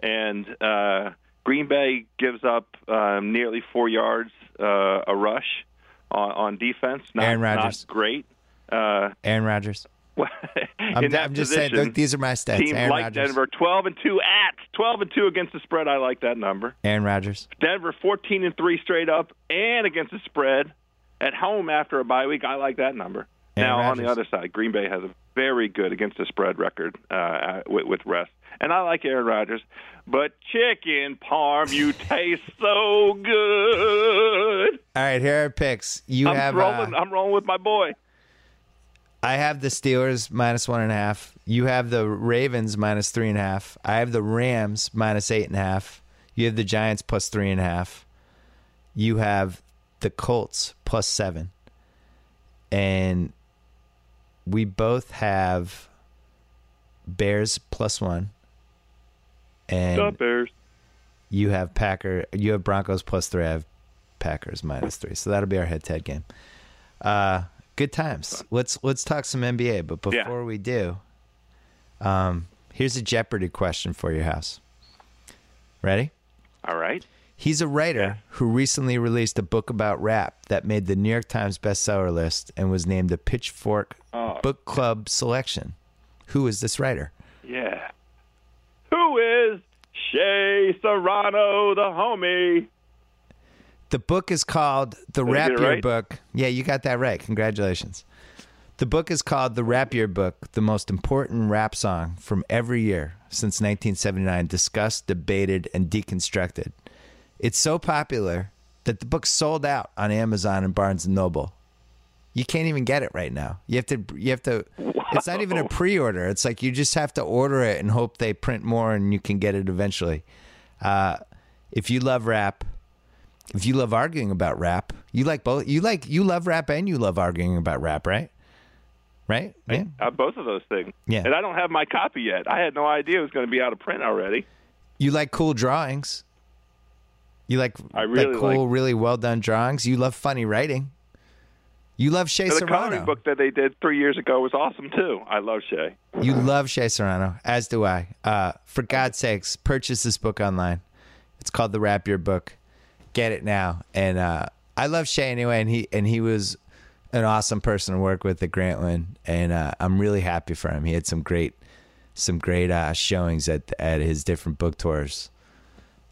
and uh, Green Bay gives up um, nearly four yards uh, a rush on, on defense. Not,
Aaron Rodgers.
not great. Uh,
Aaron Rodgers. I'm,
that
I'm just saying. Look, these are my stats.
teams
Aaron
like
Rodgers.
Denver, twelve and two at twelve and two against the spread. I like that number.
Aaron Rodgers.
Denver 14 and 3 straight up and against the spread at home after a bye week. I like that number.
Aaron
now on the other side, Green Bay has a very good against the spread record uh, with, with rest, and I like Aaron Rodgers. But chicken parm, you taste so good.
All right, here are picks. You
I'm
have.
rolling.
uh,
I'm rolling with my boy.
I have the Steelers minus one and a half. You have the Ravens minus three and a half. I have the Rams minus eight and a half. You have the Giants plus three and a half. You have the Colts plus seven. And we both have Bears plus one. And
the Bears.
you have Packer. You have Broncos plus three. I have Packers minus three. So that'll be our head-to-head game. Uh, good times. Let's let's talk some NBA. But
Yeah.
before we do, um, here's a Jeopardy question for your house. Ready?
All right.
He's a writer who recently released a book about rap that made the New York Times bestseller list and was named a Pitchfork
Oh.
Book Club selection. Who is this writer?
Yeah. Who is Shea Serrano, the homie?
The book is called The
Did
Rap Year
right?
Book. Yeah, you got that right. Congratulations. The book is called The Rap Year Book, the most important rap song from every year since 1979, discussed, debated, and deconstructed. It's so popular that the book sold out on Amazon and Barnes and Noble. You can't even get it right now. You have to. You have to. It's not even a pre-order. It's like you just have to order it and hope they print more, and you can get it eventually. Uh, if you love rap, if you love arguing about rap, you like both. You like you love rap and you love arguing about rap, right? Right? Yeah.
Uh, both of those things.
Yeah.
And I don't have my copy yet. I had no idea it was going to be out of print already.
You like cool drawings. You like
I really
like cool,
like-
really well done drawings. You love funny writing. You love Shea
the
Serrano.
coloring book that they did three years ago was awesome too. I love Shea.
You love Shea Serrano, as do I. Uh, for God's sakes, purchase this book online. It's called The Rap Year Book. Get it now. And uh, I love Shea anyway, and he and he was an awesome person to work with at Grantland, and uh, I'm really happy for him. He had some great some great uh, showings at at his different book tours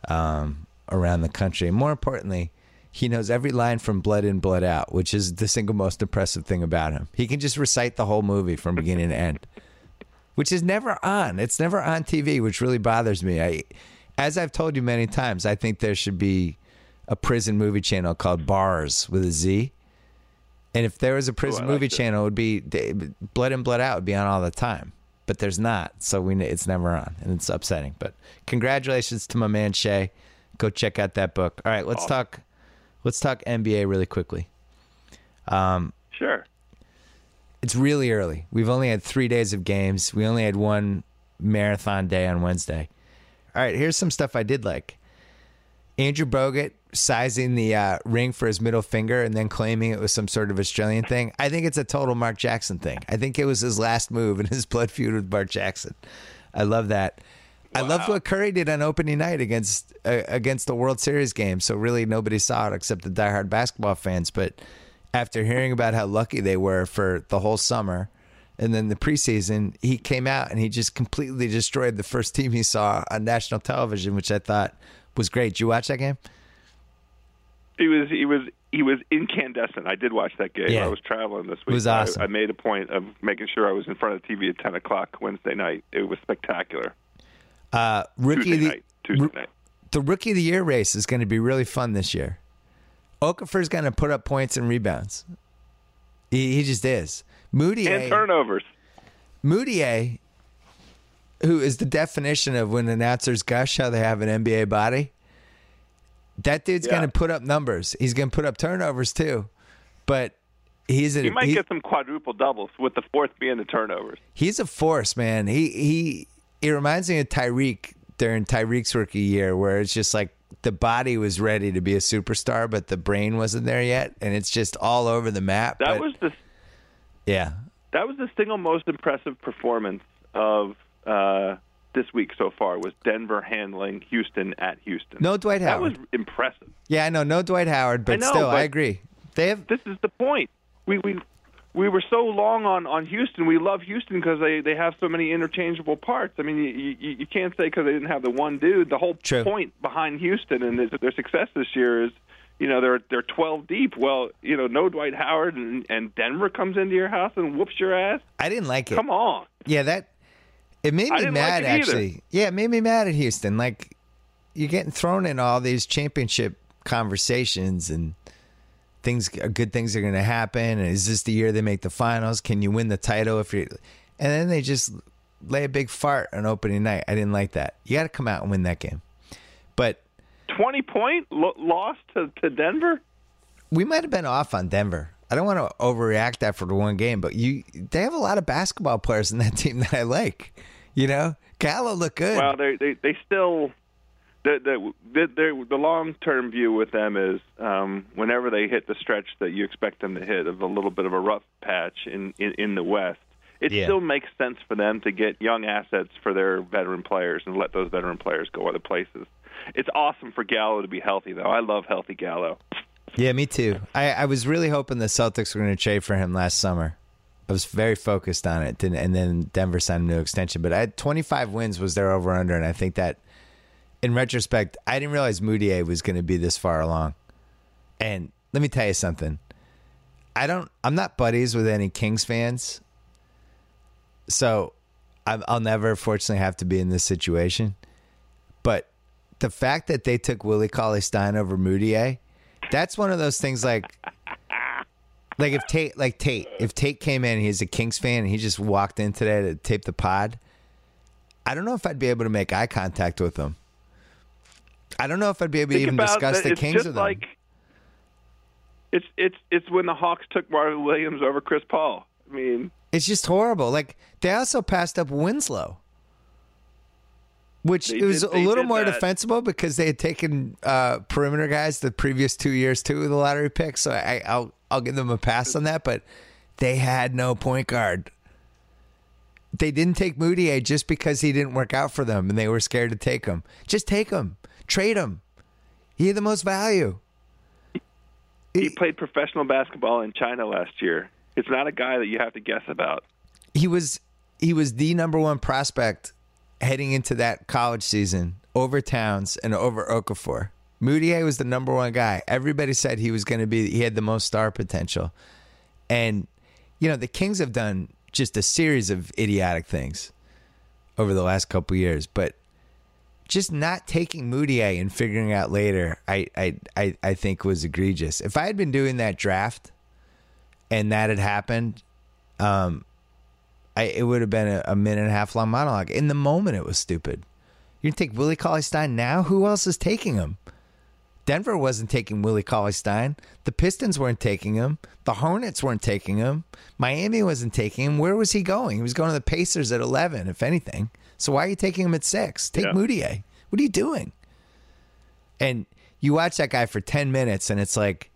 um, around the country. And more importantly, he knows every line from Blood In, Blood Out, which is the single most impressive thing about him. He can just recite the whole movie from beginning to end which is never on. It's never on TV, which really bothers me. I, as I've told you many times, I think there should be a prison movie channel called Bars with a Z. And if there was a prison
oh, like
movie
that.
channel, it would be they- Blood In, Blood Out would be on all the time. But there's not, so we it's never on, and it's upsetting. But congratulations to my man Shea. Go check out that book. All right, let's talk. Let's talk NBA really quickly.
Um, sure.
it's really early. We've only had three days of games. We only had one marathon day on Wednesday. All right, here's some stuff I did like. Andrew Bogut sizing the uh, ring for his middle finger and then claiming it was some sort of Australian thing. I think it's a total Mark Jackson thing. I think it was his last move in his blood feud with Mark Jackson. I love that. I loved what Curry did on opening night against uh, against the World Series game. So really, nobody saw it except the diehard basketball fans. But after hearing about how lucky they were for the whole summer. And then the preseason, he came out and he just completely destroyed the first team he saw on national television, which I thought was great. Did you watch that game?
He was he was he was incandescent. I did watch that game.
Yeah.
I was traveling this week.
It was awesome.
I, I made a point of making sure I was in front of the TV at ten o'clock Wednesday night. It was spectacular.
Uh, rookie
Tuesday
of the,
night. Tuesday night.
the rookie of the year race is going to be really fun this year. Okafor's going to put up points and rebounds. He, he just is. Moody
And turnovers.
Mudiay, who is the definition of when announcers gush how they have an NBA body, that dude's
Yeah.
going to put up numbers. He's going to put up turnovers too, but he's a
He might
he-
get some quadruple doubles with the fourth being the turnovers.
he's a force, man. He he it reminds me of Tyreke during Tyreke's rookie year, where it's just like the body was ready to be a superstar, but the brain wasn't there yet, and it's just all over the map.
That
but-
was the
yeah,
that was the single most impressive performance of uh, this week so far. Was Denver handling Houston at Houston?
no Dwight Howard.
that was impressive.
yeah, I know, no Dwight Howard, but
know,
still, I agree. They have
This is the point. We we we were so long on on Houston. We love Houston because they they have so many interchangeable parts. I mean, you you, you can't say because they didn't have the one dude. The whole
True.
point behind Houston and their, their success this year is. You know they're they're twelve deep. Well, you know no Dwight Howard and, and Denver comes into your house and whoops your ass.
I didn't like it.
Come on,
Yeah, that it made me mad
like
actually. Yeah, it made me mad at Houston. Like you're getting thrown in all these championship conversations and things uh, good things are going to happen and is this the year they make the finals? Can you win the title if you And then they just lay a big fart on opening night. I didn't like that. You got to come out and win that game. But
twenty point lo- loss to to Denver.
we might have been off on Denver. I don't want to overreact after the one game, but you they have a lot of basketball players in that team that I like. You know, Gallo looked good.
Well, they they they still the the the, the, the long term view with them is um, whenever they hit the stretch that you expect them to hit of a little bit of a rough patch in in, in the West. It
Yeah.
still makes sense for them to get young assets for their veteran players and let those veteran players go other places. It's awesome for Gallo to be healthy, though. I love healthy Gallo.
Yeah, me too. I, I was really hoping the Celtics were going to trade for him last summer. I was very focused on it, and then Denver signed a new extension. But I had 25 wins was their over under, and I think that, in retrospect, I didn't realize Mudiay was going to be this far along. And let me tell you something. I don't. I'm not buddies with any Kings fans, so I'm, I'll never, fortunately, have to be in this situation. But the fact that they took Willie Cauley Stein over Mudiay, that's one of those things like like if Tate like Tate, if Tate came in he's a Kings fan and he just walked in today to tape the pod, I don't know if I'd be able to make eye contact with him. I don't know if I'd be able to even discuss the
it's
Kings with them.
like it's it's it's when the Hawks took Marvin Williams over Chris Paul. I mean,
It's just horrible. Like they also passed up Winslow, which it was
did-
a little more
that.
defensible because they had taken uh, perimeter guys the previous two years too with the lottery pick. So I, I'll I'll give them a pass on that. But they had no point guard. They didn't take Mudiay just because he didn't work out for them and they were scared to take him. Just take him, trade him. He had the most value.
he played professional basketball in China last year. It's not a guy that you have to guess about.
he was he was the number one prospect heading into that college season over Towns and over Okafor. Mudiay was the number one guy. Everybody said he was going to be. He had the most star potential, and you know the Kings have done just a series of idiotic things over the last couple years, but just not taking Mudiay and figuring out later, I, I I I think was egregious. If I had been doing that draft and that had happened, um, I, it would have been a, a minute and a half long monologue. In the moment, it was stupid. You can take Willie Cauley Stein now. Who else is taking him? Denver wasn't taking Willie Cauley Stein. The Pistons weren't taking him. The Hornets weren't taking him. Miami wasn't taking him. Where was he going? He was going to the Pacers at eleven, if anything. So why are you taking him at six? Take
Yeah.
Mudiay. What are you doing? And you watch that guy for ten minutes, and it's like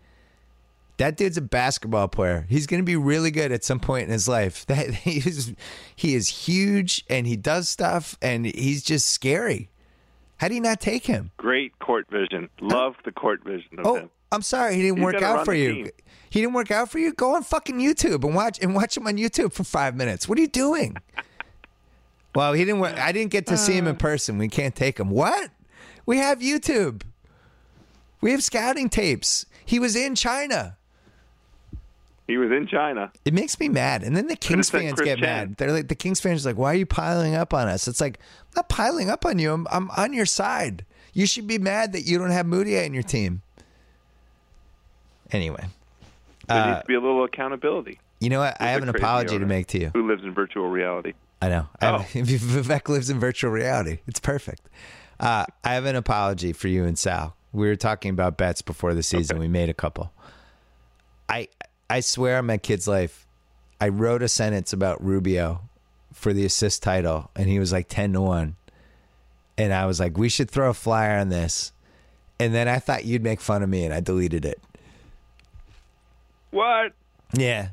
that dude's a basketball player. He's going to be really good at some point in his life. That he is, he is huge and he does stuff and he's just scary. How do you not take him?
Great court vision. Love the court vision of
Oh,
him.
I'm sorry, he didn't
He's
work out for you.
team.
He didn't work out for you. Go on fucking YouTube and watch and watch him on YouTube for five minutes. What are you doing? Well, he didn't. I didn't get to see him
Uh.
in person. We can't take him. What? We have YouTube. We have scouting tapes. He was in China.
He was in China.
It makes me mad. And then the Kings fans
Chris
get
Chan.
mad. They're like the Kings fans are like, "Why are you piling up on us?" It's like I'm not piling up on you. I'm, I'm on your side. You should be mad that you don't have Mudiay in your team. Anyway,
There
Uh,
needs to be a little accountability.
you know what? I have an
crazy
apology to make to you.
Who lives in virtual reality?
I know. I
Oh.
have, Vivek lives in virtual reality. It's perfect. Uh, I have an apology for you and Sal. We were talking about bets before the season. We made a couple. I I swear on my kid's life, I wrote a sentence about Rubio for the assist title, and he was like ten to one. And I was like, we should throw a flyer on this. And then I thought you'd make fun of me, and I deleted it.
What?
Yeah,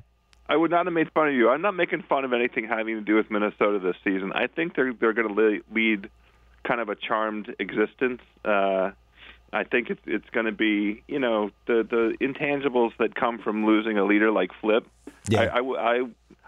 I would not have made fun of you. I'm not making fun of anything having to do with Minnesota this season. I think they're they're going to lead kind of a charmed existence. Uh, I think it's it's going to be you know the the intangibles that come from losing a leader like Flip.
Yeah.
I, I, I,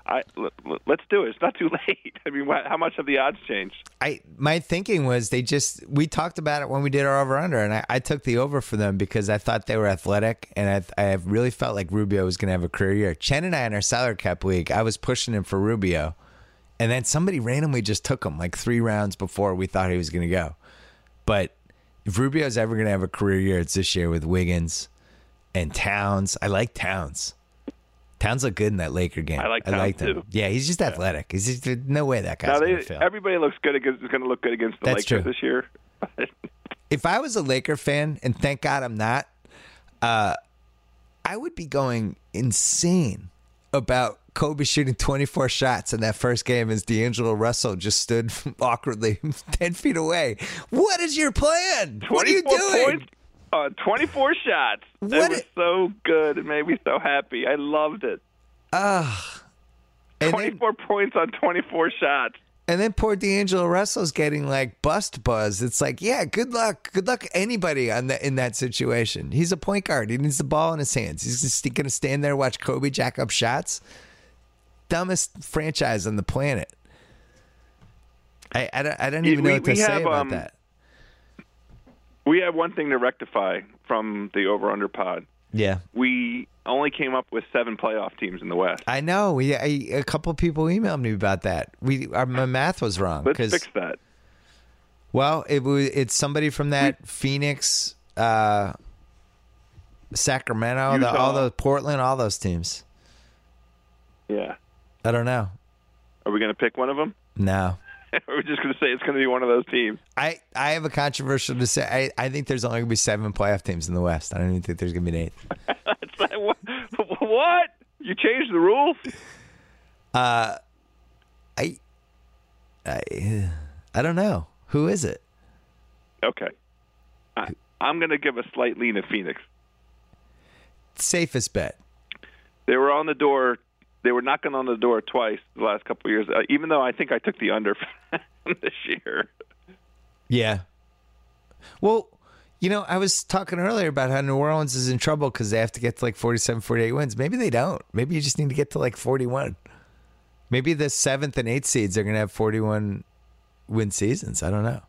Let's do it. It's not too late. I mean, how much have the odds changed?
I my thinking was they just we talked about it when we did our over under and I, I took the over for them because I thought they were athletic and I I really felt like Rubio was going to have a career year. Chen and I in our salary cap league, I was pushing him for Rubio, and then somebody randomly just took him like three rounds before we thought he was going to go. But if Rubio's ever going to have a career year, it's this year with Wiggins and Towns. I like Towns. Towns look good in that Laker game.
I like
I
Towns,
liked him.
too.
Yeah, he's just athletic. He's just, no way that guy's going to fail.
everybody looks good against is going to look good against the
That's
Lakers
true.
this year.
if I was a Laker fan, and thank God I'm not, uh, I would be going insane about Kobe shooting 24 shots in that first game as D'Angelo Russell just stood awkwardly 10 feet away. What is your plan? What are you
24
doing?
Points, uh, 24 shots.
What
it was
it-
so good. It made me so happy. I loved it.
And then,
24 points on 24 shots.
and then poor D'Angelo Russell's getting like bust buzz. It's like, yeah, good luck. Good luck anybody on that in that situation. He's a point guard. He needs the ball in his hands. He's just going to stand there watch Kobe jack up shots. Dumbest franchise on the planet. I, I, don't, I don't even know
we-
what to say about
um,
that.
We have one thing to rectify from the over under pod.
Yeah.
We only came up with seven playoff teams in the West.
I know. We I, a couple people emailed me about that. We our, my math was wrong
Let's fix that.
Well, it was it's somebody from that Phoenix, uh, Sacramento, the, all those Portland, all those teams.
Yeah.
I don't know.
Are we going to pick one of them?
No,
Are just going to say it's going to be one of those teams?
I I have a controversial to say. I, I think there's only gonna be seven playoff teams in the West. I don't even think there's gonna be an eighth.
Like, what? what? You changed the rules?
Uh, I I I don't know who is it.
Okay. I, I'm going to give a slight lean to Phoenix.
Safest bet.
They were on the door. They were knocking on the door twice the last couple of years. Uh, even though I think I took the under this year.
Yeah. Well, you know, I was talking earlier about how New Orleans is in trouble because they have to get to like 47, 48 wins. Maybe they don't. Maybe you just need to get to like 41. Maybe the seventh and eighth seeds are going to have 41 win seasons. I don't know.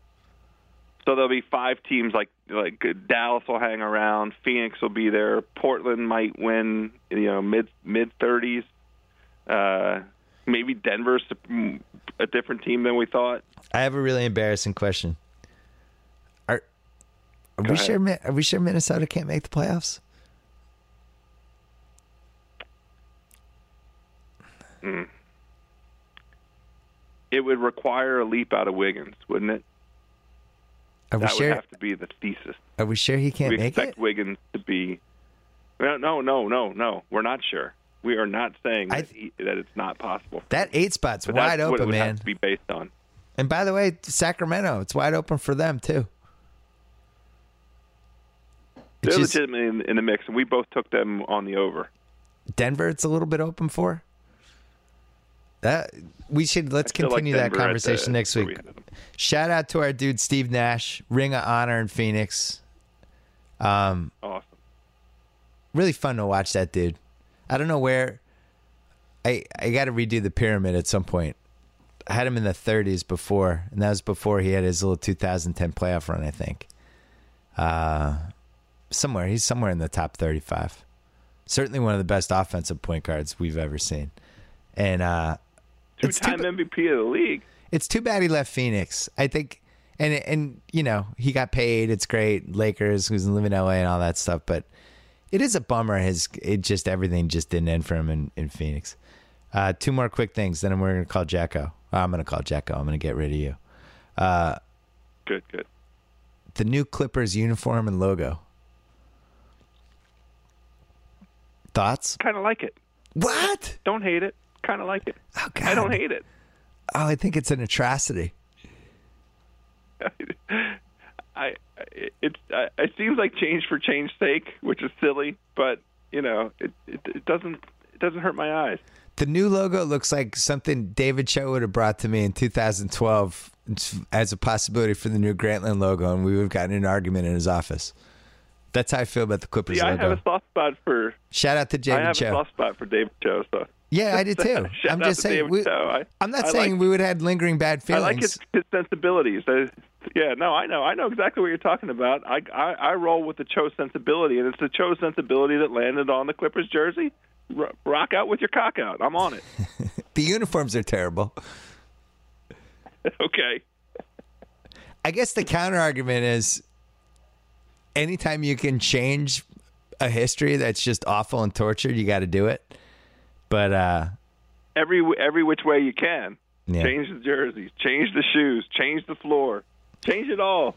So there'll be five teams like like Dallas will hang around, Phoenix will be there, Portland might win, you know, mid mid 30s. Uh, maybe Denver's a, different team than we thought.
I have a really embarrassing question. Are, are we
ahead.
sure? Are we sure Minnesota can't make the playoffs?
It would require a leap out of Wiggins, wouldn't it?
Are we
That would have to be the thesis.
Are we sure he can't
we
make
expect
it?
Wiggins to be. No, no, no, no, no. We're not sure. We are not saying that, he, that it's not possible.
That eight spot's
But
wide
that's what it
open,
would
man.
have to be based on.
And by the way, Sacramento, it's wide open for them too. It's
They're
just-
legitimately in, in the mix, and we both took them on the over.
Denver, it's a little bit open for. That we should let's
still like
continue that conversation
the-
next week.
we.
Shout out to our dude Steve Nash, Ring of Honor in Phoenix. Um,
Awesome.
really fun to watch that dude. I don't know where. I I got to redo the pyramid at some point. I had him in the 30s before, and that was before he had his little 2010 playoff run. I think. Uh, somewhere he's somewhere in the top 35. Certainly one of the best offensive point guards we've ever seen, and uh,
Two-time MVP of the league.
it's too bad he left Phoenix. I think, and and you know he got paid. It's great, Lakers, who's living in LA and all that stuff. But it is a bummer. His it just everything just didn't end for him in, in Phoenix. Uh, two more quick things, then we're gonna call JackO. I'm gonna call JackO. I'm gonna get rid of you.
Good, good.
The new Clippers uniform and logo. Thoughts?
Kind of like it.
What?
Don't hate it. Kind of like it.
Oh God!
I don't hate it.
Oh, I think it's an atrocity.
I it it, it seems like change for change's sake, which is silly, but you know it, it it doesn't it doesn't hurt my eyes.
The new logo looks like something David Cho would have brought to me in 2012 as a possibility for the new Grantland logo, and we would have gotten an argument in his office. That's how I feel about the Clippers
See, I have a soft spot for
Shout out to David Cho.
I have a soft spot for David Cho. So
Yeah, I did too. I'm just
to
saying. We,
I-
I'm not
I
saying
like-
we would have had lingering bad feelings.
I like his, his sensibilities. I, yeah, no, I know, I know exactly what you're talking about. I, I I roll with the Cho sensibility, and it's the Cho sensibility that landed on the Clippers jersey. R- rock out with your cock out. I'm on it.
the uniforms are terrible.
okay.
I guess the counter argument is anytime you can change a history that's just awful and tortured, you got to do it. But uh,
every every which way you can.
Yeah.
Change the jerseys, change the shoes, change the floor, change it all.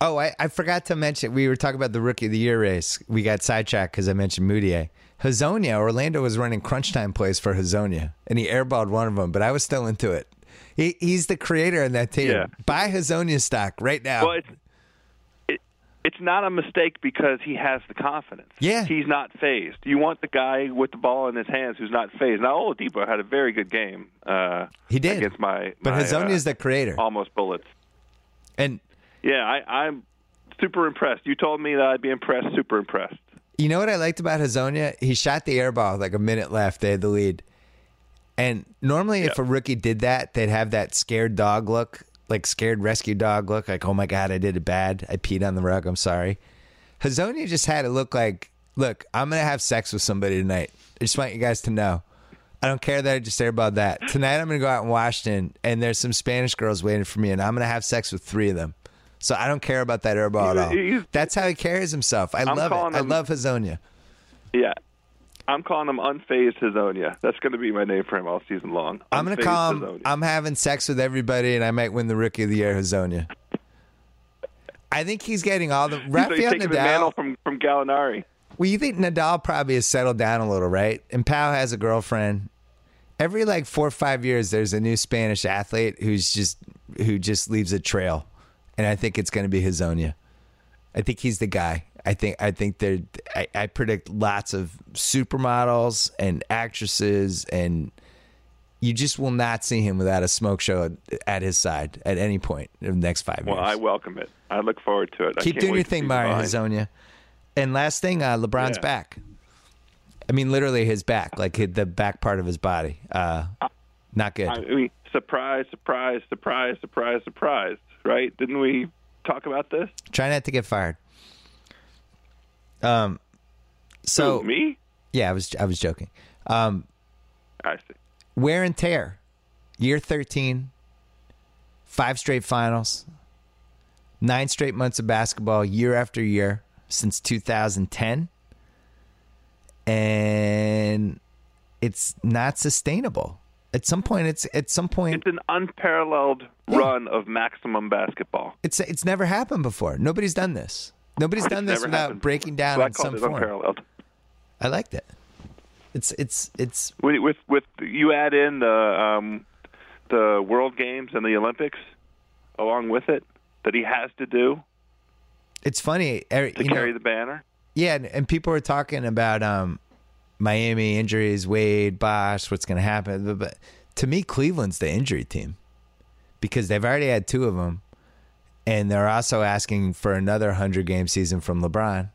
Oh, I, I forgot to mention. We were talking about the rookie of the year race. We got sidetracked because I mentioned Mudiay. Hezonja, Orlando was running crunch time plays for Hezonja, and he airballed one of them, but I was still into it. He, he's the creator in that team.
Yeah.
Buy Hezonja stock right now.
Well, it's it, it's not a mistake because he has the confidence.
Yeah.
he's not phased. You want the guy with the ball in his hands who's not phased. Now, Oladipo had a very good game. Uh,
He did.
against my.
but
my,
Hezonja's
uh,
the creator.
almost bullets.
And
Yeah, I, I'm super impressed. You told me that I'd be impressed. Super impressed.
You know what I liked about Hezonja? He shot the air ball with like a minute left. They had the lead. And normally, if a rookie did that, they'd have that scared dog look, like scared rescue dog look, like, oh my God, I did it bad. I peed on the rug. I'm sorry. Hezonja just had it look like, look, I'm going to have sex with somebody tonight. I just want you guys to know. I don't care that I just airballed that. Tonight, I'm going to go out in Washington, and there's some Spanish girls waiting for me, and I'm going to have sex with three of them. So I don't care about that airball at all. That's how he carries himself. I
I'm
love it.
calling
I love Hezonja.
Yeah. I'm calling him unfazed Hezonja. That's going to be my name for him all season long.
I'm gonna call him.
Hezonja.
I'm having sex with everybody, and I might win the Rookie of the Year, Hezonja. I think he's getting all the
so he's
Rafael
the mantle
Nadal.
from from Gallinari.
Well, you think Nadal probably has settled down a little, right? And Pau has a girlfriend. Every like four or five years, there's a new Spanish athlete who's just who just leaves a trail, and I think it's going to be Hezonja. I think he's the guy. I think I think there. I, I predict lots of supermodels and actresses, and you just will not see him without a smoke show at his side at any point in the next five
Well, I welcome it. I look forward to it.
Keep doing your thing, Mario. Hezonja. And last thing, uh, LeBron's
Yeah.
back. I mean, literally his back, like the back part of his body. Uh, not good.
I mean, surprise, surprise, surprise, surprise, surprise. Right? Didn't we talk about this?
Try not to get fired. Um. So
Who, me?
yeah, I was I was joking. Um,
I see.
wear and tear. Year 13, five straight finals, nine straight months of basketball year after year since 2010. And it's not sustainable. At some point, it's at some point,
It's an unparalleled run of maximum basketball.
it's it's never happened before. Nobody's done this. Nobody's done this without
happened.
breaking down
I
in some form.
unparalleled.
I like that. It's it's it's
With, with with you add in the um, the World Games and the Olympics along with it that he has to do
it's funny. er,
to
you know,
carry the banner.
Yeah, and, and people are talking about um, Miami injuries, Wade, Bosh, what's going to happen. But, but to me, Cleveland's the injury team because they've already had two of them, and they're also asking for another hundred game season from LeBron,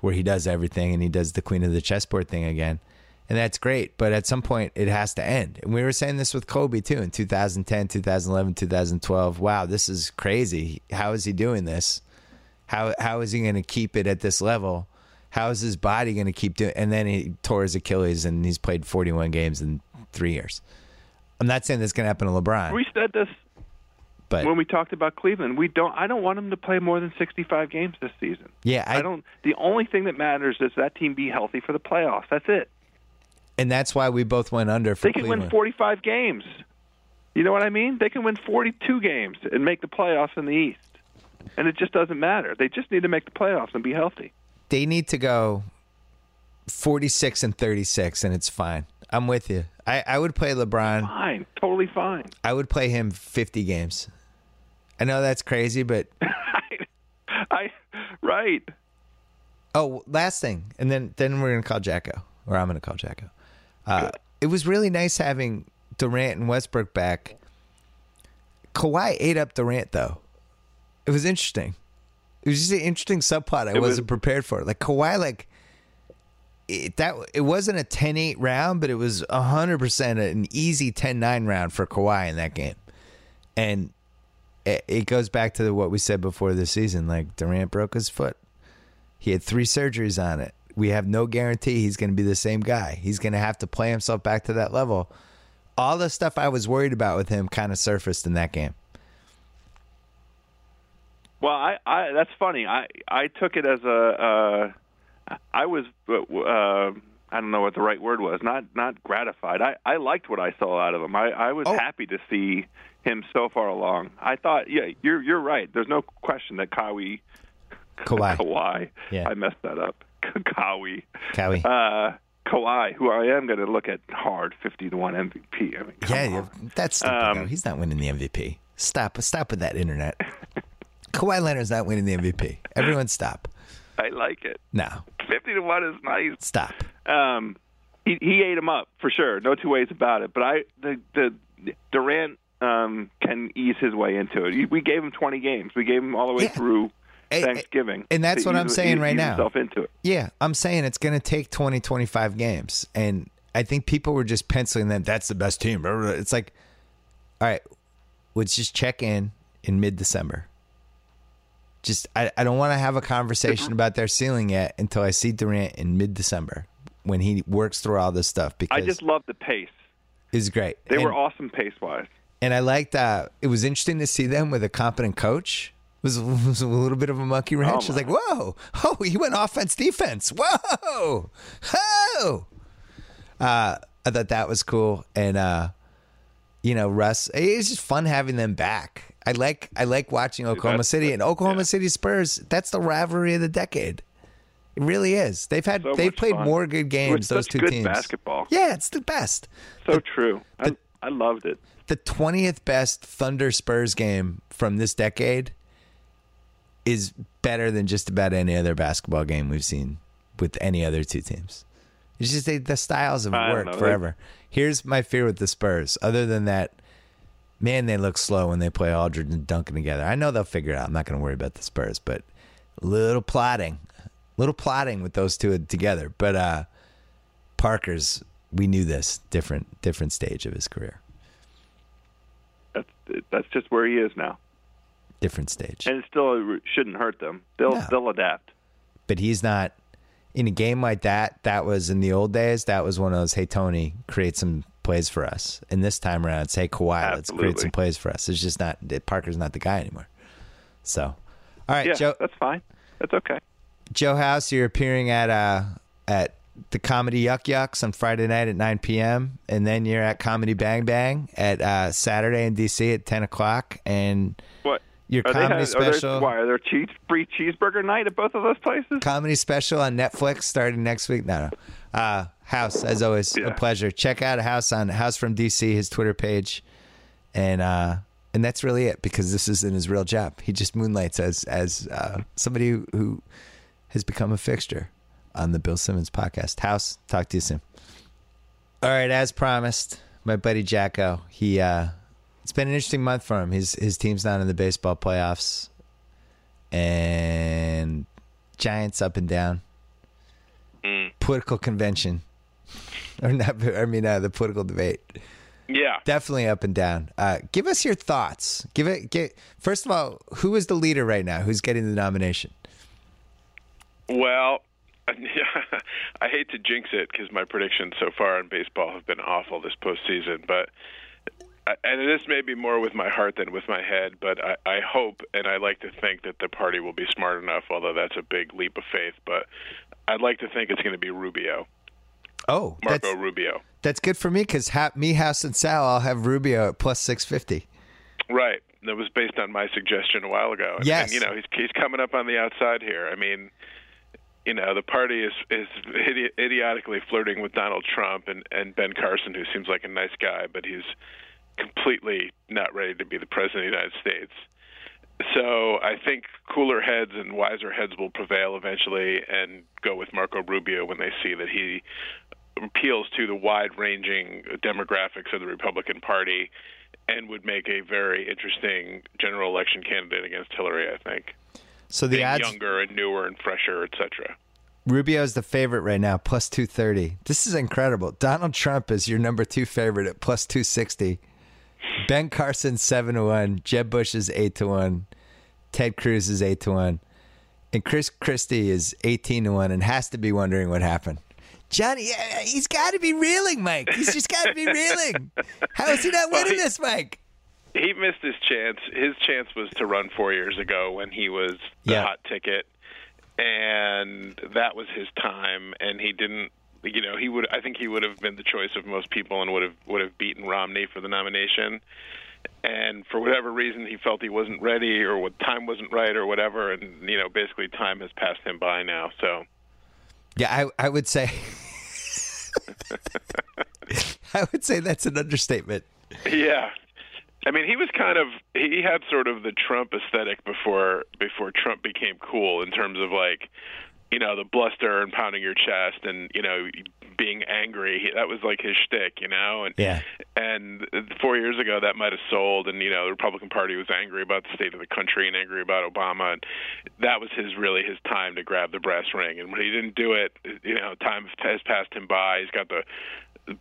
where he does everything and he does the queen of the chessboard thing again. And that's great, but at some point it has to end. And we were saying this with Kobe too in 2010, 2011, 2012. Wow, this is crazy. How is he doing this? How how is he going to keep it at this level? How is his body going to keep doing? And then he tore his Achilles, and he's played 41 games in three years. I'm not saying that's going to happen to LeBron,
We said this
but
when we talked about Cleveland. We don't. I don't want him to play more than 65 games this season.
yeah,
I, don't. The only thing that matters is that team be healthy for the playoffs. That's it.
and that's why we both went under for
They can
Cleveland.
win 45 games. You know what I mean? They can win 42 games and make the playoffs in the East. And it just doesn't matter. They just need to make the playoffs and be healthy.
they need to go 46 and 36, and it's fine. I'm with you. I, I would play LeBron.
Fine, totally fine.
I would play him 50 games. I know that's crazy, but
I right.
oh, last thing, and then then we're gonna call JackO, or I'm gonna call JackO. Uh, it was really nice having Durant and Westbrook back. Kawhi ate up Durant though. It was interesting. It was just an interesting subplot I
It was-
wasn't prepared for. Like Kawhi, like it, that. It wasn't a 10-8 round, but it was hundred percent an easy 10-9 round for Kawhi in that game. And it, it goes back to what we said before this season. Like Durant broke his foot. He had three surgeries on it. We have no guarantee he's going to be the same guy. He's going to have to play himself back to that level. All the stuff I was worried about with him kind of surfaced in that game.
Well, I, I that's funny. I I took it as a uh, I was uh, I don't know what the right word was. Not not gratified. I I liked what I saw out of him. I I was
Oh.
happy to see him so far along. I thought, yeah, you're you're right. There's no question that Kawhi
Kawhi.
Kawhi.
Yeah.
I messed that up. Kawhi.
Cowie.
Uh, Kawhi, who I am going to look at hard, fifty to one MVP. I mean,
yeah,
on.
yeah, that's.
Um.
He's not winning the MVP. Stop, stop with that internet. Kawhi Leonard's not winning the MVP. Everyone stop.
I like it.
No,
Fifty to one is nice.
stop.
um, he he ate him up for sure. No two ways about it. But I the the Durant um, can ease his way into it. We gave him 20 games. We gave him all the way
Yeah.
through Thanksgiving.
and that's what I'm saying
ease
right now.
Into it.
Yeah, I'm saying it's going to take 20, 25 games. And I think people were just penciling them. That's the best team. It's like, all right, let's just check in in mid December. Just, I, I don't want to have a conversation about their ceiling yet until I see Durant in mid December when he works through all this stuff because
I just love the pace.
it's great.
They
and,
were awesome pace wise.
And I liked, uh, it was interesting to see them with a competent coach. It was, it was a little bit of a monkey wrench.
Oh,
It's
my.
like, whoa, oh, he went offense, defense. Whoa, oh. Uh, I thought that was cool, and uh, you know, Russ. It's just fun having them back. I like I like watching Oklahoma City and Oklahoma
yeah.
City Spurs. That's the rivalry of the decade. It really is. They've had
So
they've played
fun.
more good
was
games. Those
such
two
good
teams.
basketball.
Yeah, it's the best.
So true. I, I loved it.
The twentieth best Thunder Spurs game from this decade is better than just about any other basketball game we've seen with any other two teams. It's just they, the styles have worked
know.
forever. Here's my fear with the Spurs. Other than that, man, they look slow when they play Aldridge and Duncan together. I know they'll figure it out. I'm not going to worry about the Spurs, but little plotting, little plotting with those two together. But uh, Parker's, we knew this different different stage of his career,
That's just where he is now,
different stage.
and it still shouldn't hurt them. They'll
No.
they'll adapt.
but he's not in a game like that. That was in the old days. That was one of those. Hey Tony, create some plays for us. And this time around, it's hey Kawhi, let's create some plays for us. It's just not Parker's not the guy anymore. So, all right,
Yeah,
Joe
that's fine. That's okay.
Joe House, you're appearing at uh at the Comedy Yuck Yucks on Friday night at 9 p.m. and then you're at Comedy Bang Bang at uh, Saturday in DC at 10 o'clock. And
What?
your
Are
comedy
have- are there-
special.
why are there cheese, free cheeseburger night at both of those places?
comedy special on Netflix starting next week. No, no. Uh, House, as always, a pleasure. Check out House on House from DC, his Twitter page, and uh, and that's really it because this isn't his real job. He just moonlights as as uh, somebody who has become a fixture on the Bill Simmons podcast. House, talk to you soon. All right, as promised, my buddy JackO, he uh, It's been an interesting month for him. His his team's not in the baseball playoffs, and Giants up and down.
Mm.
Political convention, or not? I mean, uh, the political debate.
Yeah.
Definitely up and down. Uh, give us your thoughts. Give it. Get, first of all, who is the leader right now? Who's getting the nomination?
Well, I hate to jinx it because my predictions so far in baseball have been awful this postseason, but uh, and this may be more with my heart than with my head, but I, I hope and I like to think that the party will be smart enough, although that's a big leap of faith. But I'd like to think it's going to be Rubio.
Oh,
Marco
that's,
Rubio.
That's good for me because ha- me, House, and Sal, I'll have Rubio at plus six fifty.
Right. That was based on my suggestion a while ago. And,
Yes.
And, you know, he's he's coming up on the outside here. I mean, you know, the party is is idi- idiotically flirting with Donald Trump and and Ben Carson, who seems like a nice guy, but he's completely not ready to be the president of the United States. So I think cooler heads and wiser heads will prevail eventually and go with Marco Rubio when they see that he appeals to the wide-ranging demographics of the Republican Party and would make a very interesting general election candidate against Hillary, I think.
So the odds
younger and newer and fresher, etc.
Rubio is the favorite right now, plus two thirty. This is incredible. Donald Trump is your number two favorite at plus two sixty. Ben Carson seven to one. Jeb Bush is eight to one. Ted Cruz is eight to one, and Chris Christie is eighteen to one, and has to be wondering what happened. Johnny, he's got to be reeling, Mike. He's just got to be reeling. How is he not
Well,
winning
he-
this, Mike?
He missed his chance. His chance was to run four years ago when he was the
Yeah.
hot ticket, and that was his time. And he didn't. You know, he would. I think he would have been the choice of most people and would have would have beaten Romney for the nomination. And for whatever reason, he felt he wasn't ready, or what time wasn't right, or whatever. And you know, basically, time has passed him by now. So
Yeah, I, I would say. I would say that's an understatement.
Yeah. I mean, he was kind of he had sort of the Trump aesthetic before before Trump became cool in terms of like, you know, the bluster and pounding your chest and you know being angry. He, that was like his shtick, you know. And
Yeah.
and four years ago that might have sold, and you know the Republican Party was angry about the state of the country and angry about Obama, and that was his really his time to grab the brass ring. And when he didn't do it, you know, time has passed him by. He's got the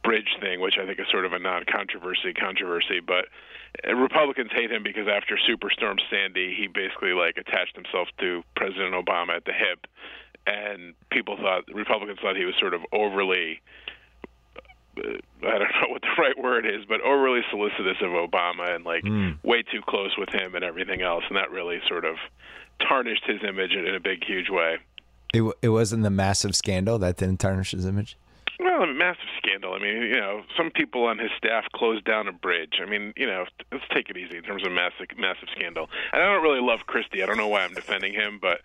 bridge thing, which I think is sort of a non-controversy controversy, but Republicans hate him because after Superstorm Sandy, he basically like attached himself to President Obama at the hip, and people thought Republicans thought he was sort of overly. Uh, I don't know what the right word is, but overly solicitous of Obama and like way too close with him and everything else, and that really sort of tarnished his image in a big, huge way.
It, w- it wasn't the massive scandal that didn't tarnish his image.
Well, a massive scandal. I mean, you know, some people on his staff closed down a bridge. I mean, you know, let's take it easy in terms of massive, massive scandal. And I don't really love Christie. I don't know why I'm defending him, but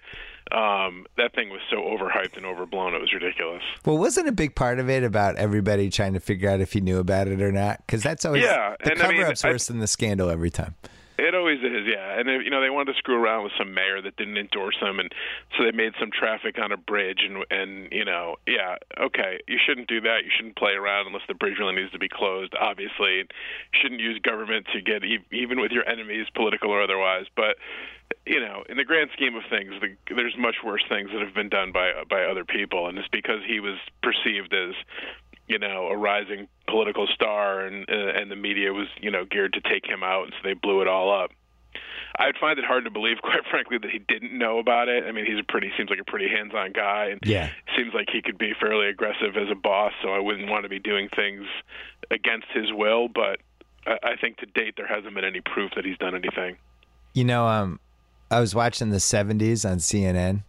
um, that thing was so overhyped and overblown. It was ridiculous.
Well, wasn't a big part of it about everybody trying to figure out if he knew about it or not? Because that's always
Yeah,
the
and I mean,
cover up's
I-
worse than the scandal every time.
It always is, yeah. And you know, they wanted to screw around with some mayor that didn't endorse them, and so they made some traffic on a bridge. And and you know, yeah, okay, you shouldn't do that. You shouldn't play around unless the bridge really needs to be closed. Obviously, you shouldn't use government to get even with your enemies, political or otherwise. But you know, in the grand scheme of things, the, there's much worse things that have been done by by other people, and it's because he was perceived as you know, a rising political star, and uh, and the media was, you know, geared to take him out, and so they blew it all up. I'd find it hard to believe, quite frankly, that he didn't know about it. I mean, he's a pretty seems like a pretty hands-on guy, and
Yeah.
seems like he could be fairly aggressive as a boss. So I wouldn't want to be doing things against his will. But I, I think to date there hasn't been any proof that he's done anything.
You know, um, I was watching the '70s on CNN,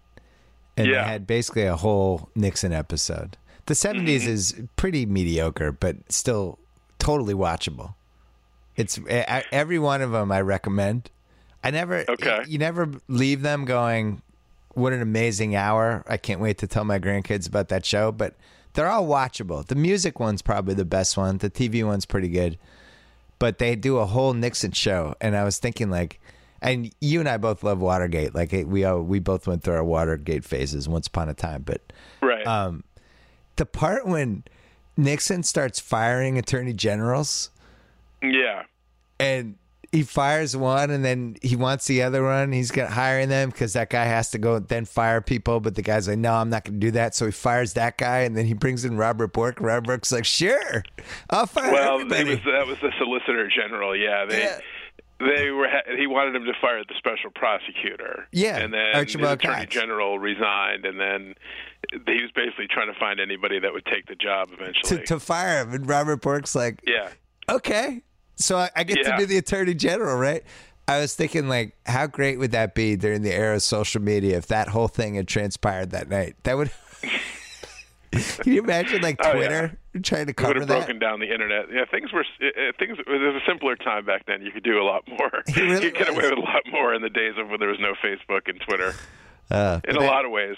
and
Yeah.
they had basically a whole Nixon episode. The '70s
Mm-hmm.
is pretty mediocre, but still totally watchable. It's every one of them I recommend. I never,
Okay.
you never leave them going, "What an amazing hour!" I can't wait to tell my grandkids about that show. But they're all watchable. The music one's probably the best one. The TV one's pretty good but they do a whole Nixon show, and I was thinking like, and you and I both love Watergate. Like we all, we both went through our Watergate phases once upon a time, but
Right.
um, the part when Nixon starts firing attorney generals,
yeah.
and he fires one and then he wants the other one. He's gonna hiring them because that guy has to go then fire people. But the guy's like, no, I'm not gonna do that. So he fires that guy and then he brings in Robert Bork. Robert Bork's like, sure, I'll fire
Well,
everybody.
was, that was the Solicitor General. Yeah, they
Yeah.
They were. ha- He wanted him to fire the special prosecutor.
Yeah,
and then
Archibald
his attorney
Cox.
general resigned, and then he was basically trying to find anybody that would take the job eventually.
to, to fire him. And Robert Bork's like,
yeah.
okay. So I, I get
Yeah.
to be the attorney general, right? I was thinking, like, how great would that be during the era of social media if that whole thing had transpired that night? That would. Can you imagine, like,
Oh, yeah.
Twitter trying to
would
cover
have
that?
broken down the internet. Yeah, things were things. There was a simpler time back then. You could do a lot more.
It really
you could get away with a lot more in the days of when there was no Facebook and Twitter.
Uh,
In a
that-
lot of ways.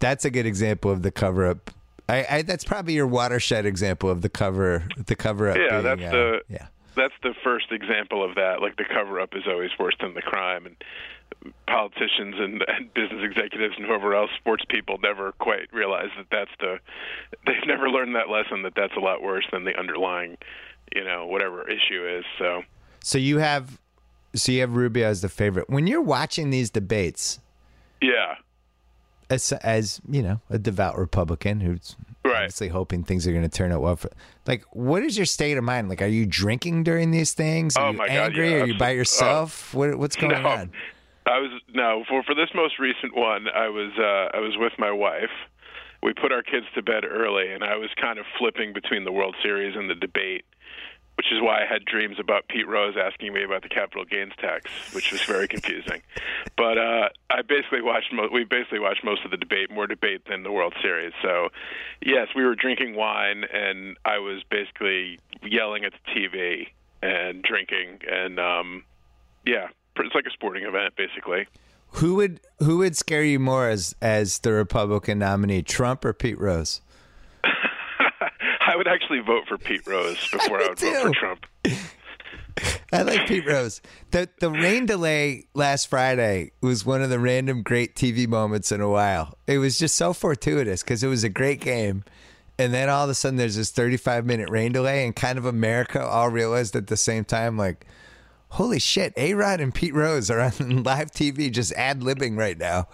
That's a good example of the cover up. I, I that's probably your watershed example of the cover the cover up.
Yeah,
being,
that's
uh,
the
yeah.
that's the first example of that. Like the cover up is always worse than the crime, and politicians and, and business executives and whoever else, sports people, never quite realize that that's the. They've never learned that lesson that that's a lot worse than the underlying, you know, whatever issue is. So
So you have, so you have Rubio as the favorite. When you're watching these debates,
yeah,
as as you know, a devout Republican who's
Right.
obviously hoping things are going to turn out well. For, like, what is your state of mind? Like, are you drinking during these things? Are
Oh,
you
my God,
angry?
yeah,
are you by yourself? Oh. what, what's going
no,
on?
I was no for for this most recent one. I was uh, I was with my wife. We put our kids to bed early, and I was kind of flipping between the World Series and the debate, which is why I had dreams about Pete Rose asking me about the capital gains tax, which was very confusing. But uh, I basically watched. Mo- we basically watched most of the debate, more debate than the World Series. So, yes, we were drinking wine, and I was basically yelling at the TV and drinking, and um, yeah, it's like a sporting event, basically.
Who would who would scare you more as as the Republican nominee, Trump or Pete Rose?
I would actually vote for Pete Rose before
Me
I would vote for Trump.
I like Pete Rose. The the rain delay last Friday was one of the random great TV moments in a while. It was just so fortuitous because it was a great game. And then all of a sudden there's this 35 minute rain delay and kind of America all realized at the same time like holy shit, A-Rod and Pete Rose are on live TV just ad-libbing right now.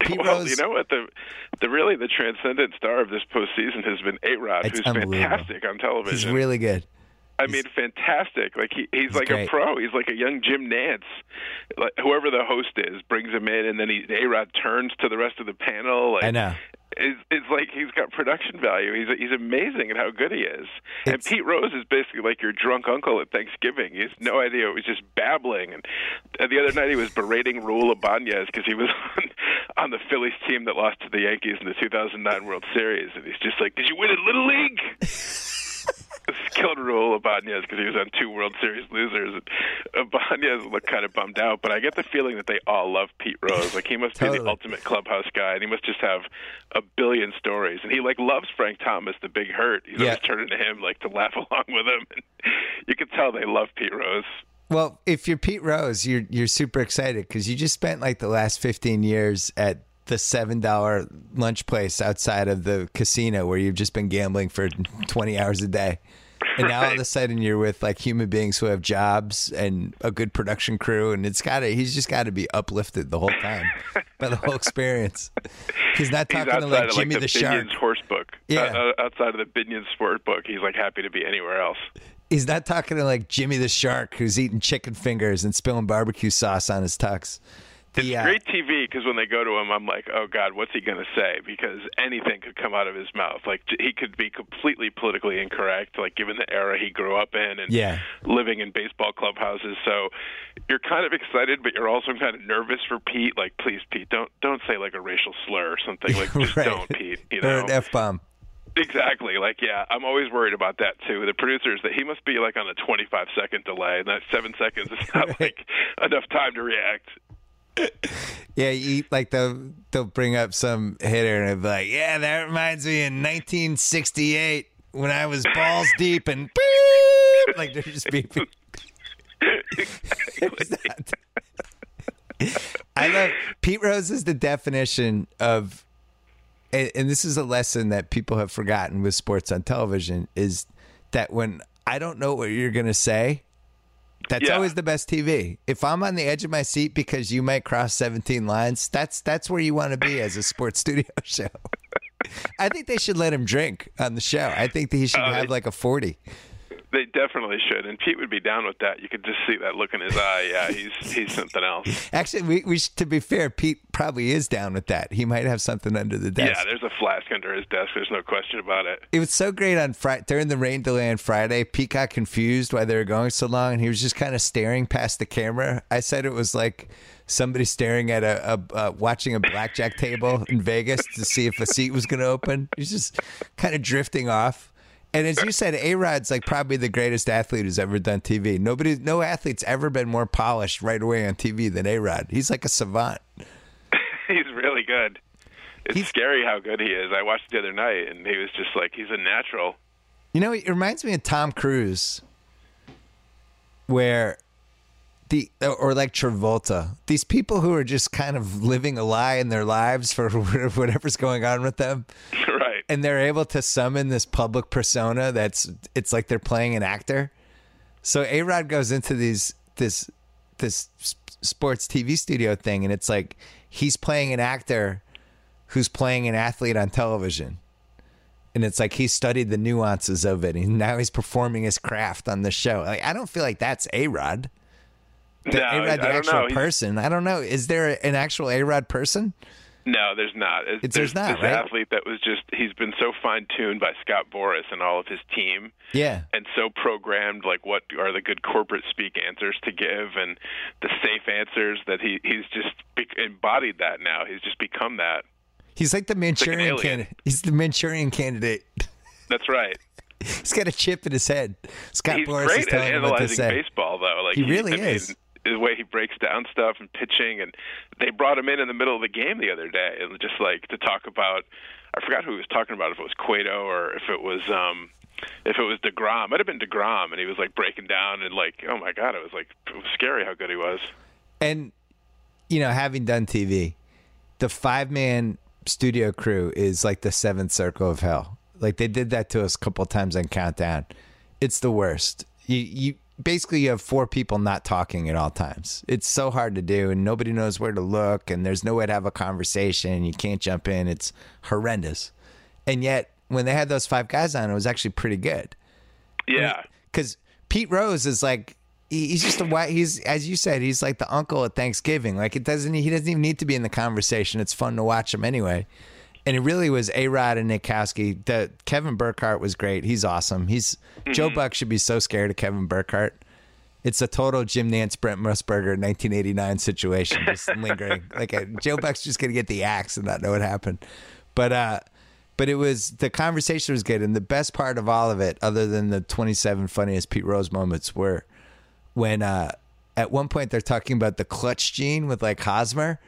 Pete
well,
Rose
you know what the the really the transcendent star of this postseason has been A Rod, who's fantastic on television.
he's really good.
I mean, fantastic. Like he, he's,
He's
like
great.
a pro. He's like a young Jim Nantz. Like whoever the host is brings him in, and then he A Rod turns to the rest of the panel. Like,
I know.
It's, it's like he's got production value. He's he's amazing at how good he is. and Pete Rose is basically like your drunk uncle at Thanksgiving. He has no idea. He was just babbling. And, the other night he was berating Raul Ibanez because he was on, on the Phillies team that lost to the Yankees in the 2009 World Series. And he's just like, "Did you win in Little League?" This killed Raul Ibanez because he was on two World Series losers. Uh, and Ibanez looked kind of bummed out, but I get the feeling that they all love Pete Rose. Like he must be the ultimate clubhouse guy, and he must just have a billion stories. And he like loves Frank Thomas, the big hurt. He's
Yeah.
always turning to him like to laugh along with him. And you can tell they love Pete Rose.
Well, if you're Pete Rose, you're you're super excited because you just spent like the last 15 years at the seven dollar lunch place outside of the casino where you've just been gambling for 20 hours a day, and now all of a sudden you're with like human beings who have jobs and a good production crew, and it's got to he's just got to be uplifted the whole time by the whole experience. He's not
He's
talking to like
of
Jimmy
like
the,
the,
Shark.
Horse book.
Yeah.
Uh, uh, outside of the Binion sport book, he's like happy to be anywhere else.
He's not talking to like Jimmy the Shark who's eating chicken fingers and spilling barbecue sauce on his tux.
It's great TV because when they go to him, I'm like, oh God, what's he going to say? Because anything could come out of his mouth. Like he could be completely politically incorrect, like given the era he grew up in and
Yeah.
living in baseball clubhouses. So you're kind of excited, but you're also kind of nervous for Pete. Like, please, Pete, don't don't say like a racial slur or something. Like, just
Right.
don't, Pete. You
or
know,
an F bomb.
Exactly. Like, yeah, I'm always worried about that too. The producers that he must be like on a 25 second delay, and that seven seconds is not
Right.
like enough time to react.
Yeah, you like they'll they'll bring up some hitter and be like, "Yeah, that reminds me in 1968 when I was balls deep and beep, like they're just beeping." I love Pete Rose is the definition of, and, and this is a lesson that people have forgotten with sports on television is that when I don't know what you're gonna say, That's
Yeah.
always the best TV. If I'm on the edge of my seat because you might cross 17 lines, that's that's where you want to be as a sports studio show. I think they should let him drink on the show. I think that he should
Uh,
have like a 40.
They definitely should, and Pete would be down with that. You could just see that look in his eye. Yeah, he's he's something else.
Actually, we, we to be fair, Pete probably is down with that. He might have something under the desk.
Yeah, there's a flask under his desk. There's no question about it.
it was so great on Friday during the rain delay on Friday. Pete got confused why they were going so long, and he was just kind of staring past the camera. I said it was like somebody staring at a, a uh, watching a blackjack table in Vegas to see if a seat was going to open. He's just kind of drifting off. And as you said, A Rod's like probably the greatest athlete who's ever done TV. Nobody, no athlete's ever been more polished right away on TV than A Rod. He's like a savant.
he's really good. It's
He's-
scary how good he is. I watched the other night, and he was just like he's a natural.
You know, it reminds me of Tom Cruise, where the or like Travolta, these people who are just kind of living a lie in their lives for whatever's going on with them,
right.
And they're able to summon this public persona that's it's like they're playing an actor. So A Rod goes into these this this sports TV studio thing, and it's like he's playing an actor who's playing an athlete on television. And it's like he studied the nuances of it, and now he's performing his craft on the show. Like I don't feel like that's A Rod.
no,
A Rod,
I
the
don't
actual person. I don't know. Is there an actual A Rod person?
No, there's not. It's,
It's- there's not,
this
right?
athlete that was just he's been so fine tuned by Scott Boras and all of his team.
Yeah.
and so programmed like what are the good corporate speak answers to give and the safe answers that he he's just embodied that now he's just become that
He's like the Manchurian
alien.
candidate. He's the Manchurian candidate.
that's right
He's got a chip in his head. Scott
he's
Boras is
great at
telling him what to
analyzing
say.
baseball though like
He really
I mean,
is.
The way he breaks down stuff and pitching and they brought him in in the middle of the game the other day and just like to talk about I forgot who he was talking about if it was Cueto or if it was um if it was Degrom, it might have been Degrom, and he was like breaking down and like, oh my god, it was like it was scary how good he was.
And you know, having done TV, the five man studio crew is like the seventh circle of hell. Like they did that to us a couple times on Countdown. It's the worst. You you basically you have four people not talking at all times. It's so hard to do and nobody knows where to look and there's no way to have a conversation. You can't jump in. It's horrendous. And yet when they had those five guys on, it was actually pretty good
Yeah,
because Pete Rose is like he's just a white. He's as you said, he's like the uncle at Thanksgiving. Like it doesn't. He doesn't even need to be in the conversation. It's fun to watch him anyway. And it really was A Rod and Nick Kowski. The Kevin Burkhardt was great. He's awesome. He's Joe Buck should be so scared of Kevin Burkhardt. It's a total Jim Nantz, Brent Musburger, 1989 situation, just lingering. Like a, Joe Buck's just gonna get the axe and not know what happened. But uh, but it was the conversation was good, and the best part of all of it, other than the 27 funniest Pete Rose moments, were when uh, at one point they're talking about the clutch gene with like Hosmer.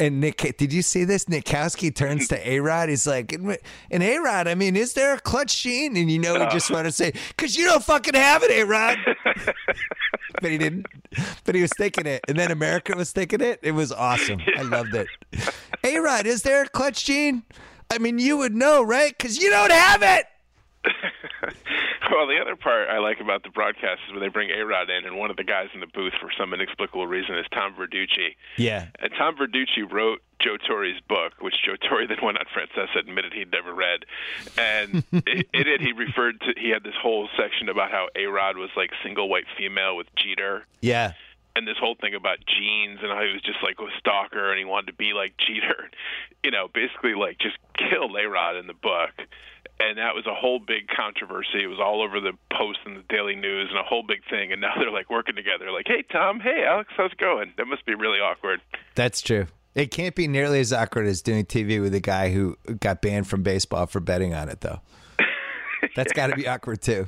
And Nick, did you see this? Nick Kowski turns to A Rod. He's like, "And A Rod, I mean, is there a clutch gene?" And you know, he just wanted to say, "Cause you don't fucking have it, A Rod." but he didn't. But he was thinking it, and then America was thinking it. It was awesome. I loved it. A Rod, is there a clutch gene? I mean, you would know, right? Cause you don't have it.
well, the other part I like about the broadcast is when they bring A Rod in, and one of the guys in the booth for some inexplicable reason is Tom Verducci.
Yeah.
And Tom Verducci wrote Joe Torre's book, which Joe Torre then went on Francesa admitted he'd never read. And in it, he referred to, he had this whole section about how A Rod was like single white female with Jeter.
Yeah.
and this whole thing about genes and how he was just like a stalker and he wanted to be like Jeter, you know, basically like just killed A Rod in the book. And that was a whole big controversy. It was all over the Post and the Daily News and a whole big thing. And now they're like working together, like, hey, Tom, hey, Alex, how's it going? That must be really awkward.
That's true. It can't be nearly as awkward as doing TV with a guy who got banned from baseball for betting on it, though. That's got to be awkward too.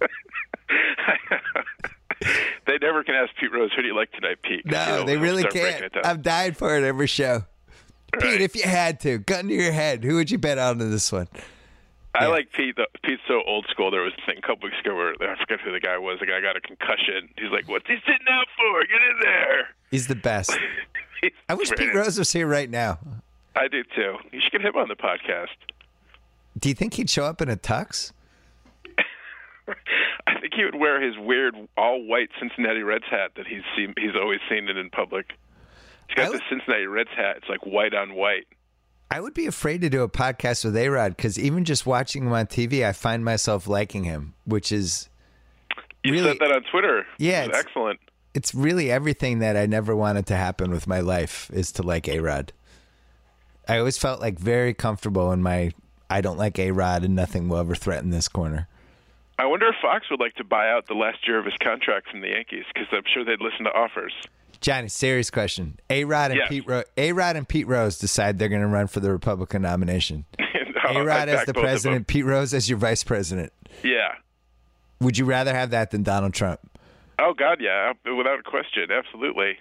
they never can ask Pete Rose, who do you like tonight, Pete?"
No,
he'll-
they really can't. I've died for it every show. Pete,
Right.
if you had to, gun to your head, who would you bet on in this one?
I
Yeah.
like Pete. Though. Pete's so old school. There was a thing a couple weeks ago where I forget who the guy was. The guy got a concussion. He's like, "What's he sitting out for? Get in there!"
He's the best. I wish Pete Rose was here right now.
I do too. You should get him on the podcast.
Do you think he'd show up in a tux?
I think he would wear his weird all white Cincinnati Reds hat that he's seen, he's always seen it in public. He's got
I
the Cincinnati Reds hat. It's like white on white.
I would be afraid to do a podcast with A Rod because even just watching him on TV, I find myself liking him, which is
You
Really-
said that on Twitter.
Yeah, it's-
excellent.
it's really everything that I never wanted to happen with my life is to like A Rod. I always felt like very comfortable in my I don't like A Rod and nothing will ever threaten this corner.
I wonder if Fox would like to buy out the last year of his contract from the Yankees because I'm sure they'd listen to offers.
Johnny, serious question. A Rod and
Yes.
Pete Ro- A Rod and Pete Rose decide they're going to run for the Republican nomination.
Oh,
A Rod as the president, Pete Rose as your vice president.
Yeah.
Would you rather have that than Donald Trump?
Oh God, yeah, without a question, absolutely.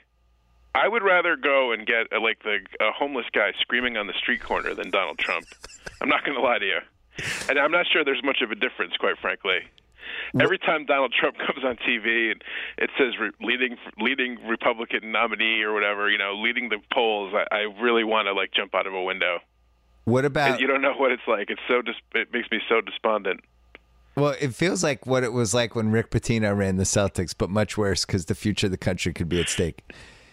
I would rather go and get uh, like the a homeless guy screaming on the street corner than Donald Trump. I'm not going to lie to you, and I'm not sure there's much of a difference, quite frankly. Every time Donald Trump comes on TV and it says re- leading leading Republican nominee or whatever, you know, leading the polls, I, I really want to like jump out of a window.
What about
you don't know what it's like. It's so dis- it makes me so despondent.
Well, it feels like what it was like when Rick Pitino ran the Celtics, but much worse because the future of the country could be at stake.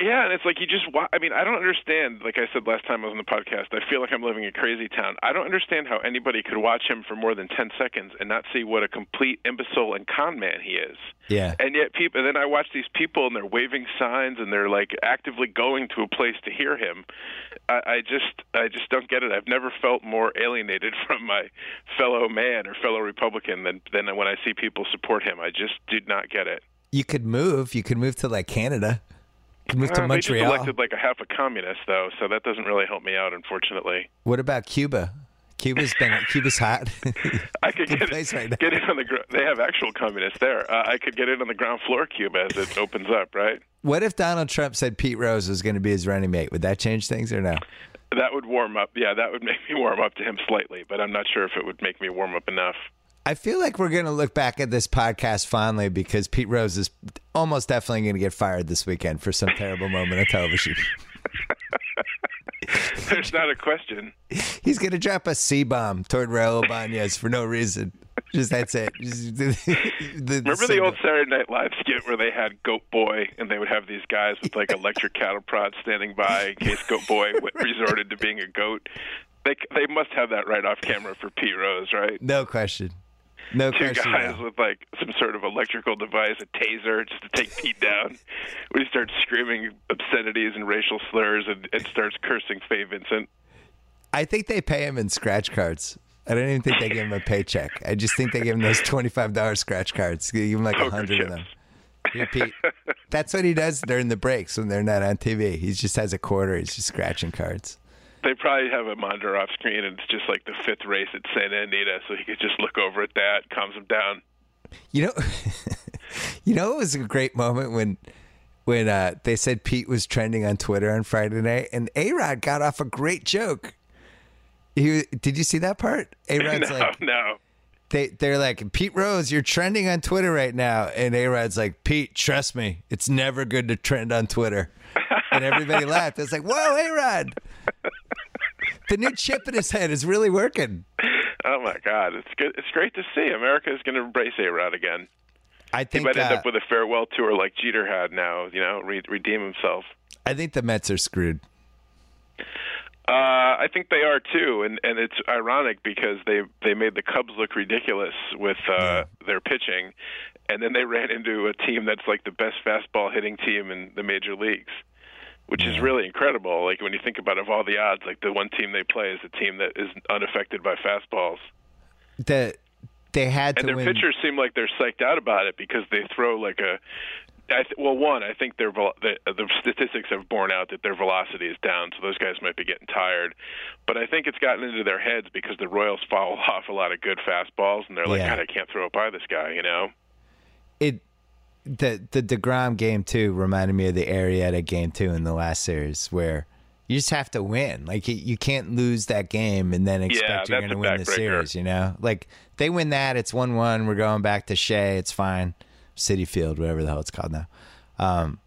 Yeah, and it's like you just. I mean, I don't understand. Like I said last time I was on the podcast, I feel like I'm living in a crazy town. I don't understand how anybody could watch him for more than ten seconds and not see what a complete imbecile and con man he is.
Yeah.
And yet, people. And then I watch these people, and they're waving signs, and they're like actively going to a place to hear him. I, I just, I just don't get it. I've never felt more alienated from my fellow man or fellow Republican than than when I see people support him. I just did not get it.
You could move. You could move to like Canada. Could move to
Uh, they just elected like a half a communist, though, so that doesn't really help me out, unfortunately.
What about Cuba? Cuba's been Cuba's hot.
I could get,
place right now.
get in on the. gr- They have actual communists there. Uh, I could get in on the ground floor, Cuba, as it opens up. Right?
what if Donald Trump said Pete Rose was going to be his running mate? Would that change things or no?
That would warm up. Yeah, that would make me warm up to him slightly, but I'm not sure if it would make me warm up enough.
I feel like we're going to look back at this podcast fondly because Pete Rose is almost definitely going to get fired this weekend for some terrible moment of television.
There's not a question.
He's going to drop a C bomb toward Raul Ibanez for no reason. Just that's it. Just the- the-
Remember the old Saturday Night Live skit where they had Goat Boy and they would have these guys with like electric cattle prods standing by in case Goat Boy resorted to being a goat? They they must have that right off camera for Pete Rose, right?
No question. No
two guys
no.
with like some sort of electrical device, a taser, just to take Pete down. When he starts screaming obscenities and racial slurs and, and starts cursing Fay Vincent.
I think they pay him in scratch cards. I don't even think they give him a paycheck. I just think they give him those twenty-five dollars scratch cards. They give him like a hundred of them. Here, Pete. That's what he does during the breaks when they're not on TV. He just has a quarter. He's just scratching cards.
They probably have a monitor off screen, and it's just like the fifth race at Santa Anita, so he could just look over at that, calms him down.
You know, you know, it was a great moment when when uh, they said Pete was trending on Twitter on Friday night, and A Rod got off a great joke. He, did you see that part? A Rod's
no,
like,
no.
they they're like Pete Rose, you're trending on Twitter right now, and A Rod's like Pete, trust me, it's never good to trend on Twitter, and everybody laughed. It's like, whoa, A Rod, the new chip in his head is really working.
Oh my God, it's good. It's great to see. America is going to embrace A Rod again.
I think He
might end
uh,
up with a farewell tour like Jeter had now. You know, re- redeem himself.
I think the Mets are screwed.
Uh, I think they are too, and and it's ironic because they they made the Cubs look ridiculous with uh, their pitching, and then they ran into a team that's like the best fastball hitting team in the major leagues, which is really incredible. Like when you think about it, of all the odds, like the one team they play is a team that is unaffected by fastballs,
The they had
and their
win.
pitchers seem like they're psyched out about it because they throw like a. I th- well, one, I think their vel- the, uh, the statistics have borne out that their velocity is down, so those guys might be getting tired. But I think it's gotten into their heads because the Royals foul off a lot of good fastballs, and they're like,
Yeah.
God, I can't throw it by this guy, you know?
it the the Degrom game too reminded me of the Arrieta game too in the last series where you just have to win. Like you, can't lose that game and then expect you're going to win the series. You know, like they win that, it's one one. We're going back to Shea. It's fine. Citi Field, whatever the hell it's called now. Um,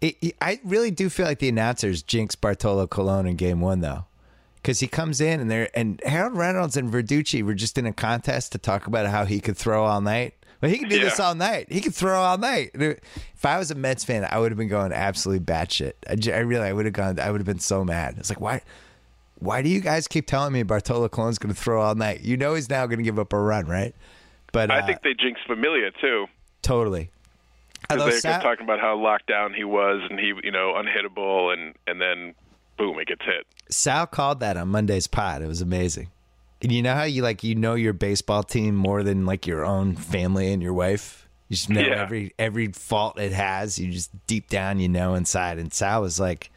it, it- I really do feel like the announcers jinx Bartolo Colon in game one though. Because he comes in and they and Harold Reynolds and Verducci were just in a contest to talk about how he could throw all night. But he can do this all night. He can throw all night. If I was a Mets fan, I would have been going absolutely batshit. I, j- I really, I would have gone. I would have been so mad. It's like, why, why do you guys keep telling me Bartolo Colon's going to throw all night? You know he's now going to give up a run, right? But uh,
I think they jinxed Familia too.
totally. Although
they kept talking about how locked down he was and he, you know, unhittable, and and then boom, it gets hit.
Sal called that on Monday's pod. It was amazing. And you know how you like you know your baseball team more than like your own family and your wife. You just know
Yeah.
every every fault it has. You just deep down you know inside. And Sal was like,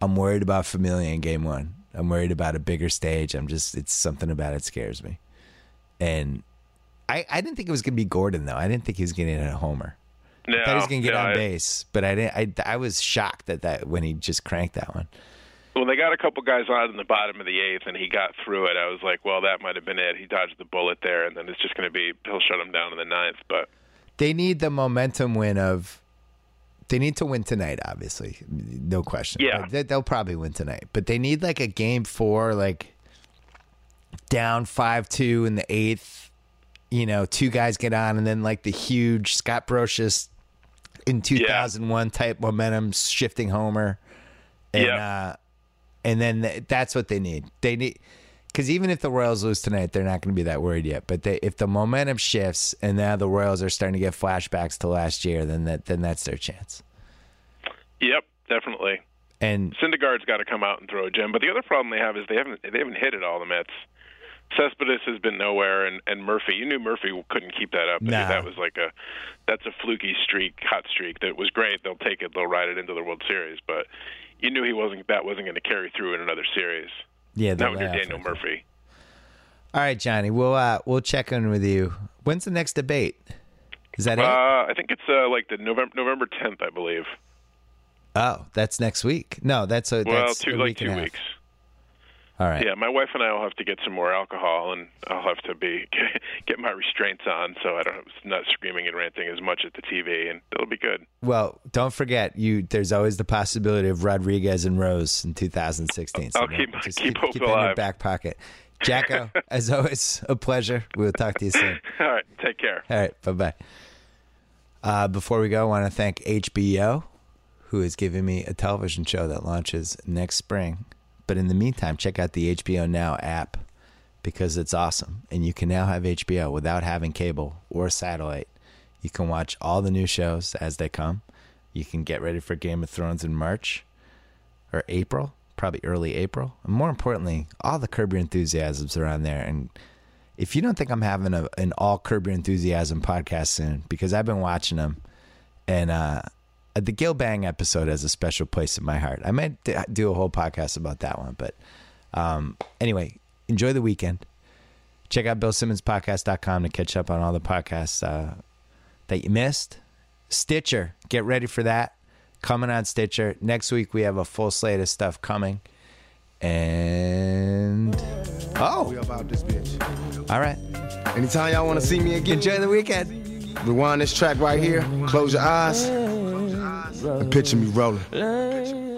"I'm worried about Familia in Game One. I'm worried about a bigger stage. I'm just it's something about it scares me." And I I didn't think it was gonna be Gordon though. I didn't think he was hit a homer.
No,
I thought he was gonna get
no,
on
I-
base, but I didn't. I I was shocked at that when he just cranked that one.
When they got a couple guys on in the bottom of the eighth and he got through it, I was like, well, that might have been it. He dodged the bullet there, and then it's just going to be he'll shut him down in the ninth. But
they need the momentum win of they need to win tonight obviously no question
Yeah.
They- they'll probably win tonight but they need like a game four like down 5-2 in the eighth you know two guys get on and then like the huge Scott Brosius in 2001 type momentum shifting homer and
Yeah.
uh and then th- that's what they need they need because even if the Royals lose tonight, they're not going to be that worried yet. But they, if the momentum shifts and now the Royals are starting to get flashbacks to last year, then that then that's their chance.
yep, definitely.
And
Syndergaard's got to come out and throw a gem. But the other problem they have is they haven't they haven't hit it all the Mets. Cespedes has been nowhere, and and Murphy. You knew Murphy couldn't keep that up.
Nah.
That was like a that's a fluky streak, hot streak that was great. They'll take it. They'll ride it into the World Series. But you knew he wasn't that wasn't going to carry through in another series.
yeah,
Not
they'll
with your Daniel
that.
Murphy.
All right, Johnny, we'll uh, we'll check in with you. When's the next debate? Is that it?
Uh, I think it's uh, like the November November 10th, I believe.
Oh, that's next week. No, that's a
Well,
that's
two
a
like
week
two
a half. All right.
Yeah, my wife and I will have to get some more alcohol, and I'll have to be get my restraints on, so I don't not screaming and ranting as much at the TV, and it'll be good.
Well, don't forget you. There's always the possibility of Rodriguez and Rose in 2016. So
I'll keep- keep hope
keep it in your back pocket. JackO, as always, a pleasure. We'll talk to you soon.
All right, take care.
All right, bye bye. Uh, before we go, I want to thank HBO, who is giving me a television show that launches next spring. But in the meantime, check out the HBO Now app because it's awesome. And you can now have HBO without having cable or satellite. You can watch all the new shows as they come. You can get ready for Game of Thrones in March or April, probably early April. And more importantly, all the Curb Your Enthusiasms are on there. And if you don't think I'm having a, an all Curb Your Enthusiasm podcast soon, because I've been watching them, and uh, the Gil Bang episode has a special place in my heart. I might do a whole podcast about that one, but um, anyway, enjoy the weekend. Check out BillSimmonsPodcast.com to catch up on all the podcasts uh, that you missed. Stitcher, get ready for that. Coming on Stitcher. Next week, we have a full slate of stuff coming. And. Oh!
We about this bitch.
all right.
Anytime y'all want to see me again,
Enjoy the weekend.
rewind this track right here. Close your eyes picture me rolling.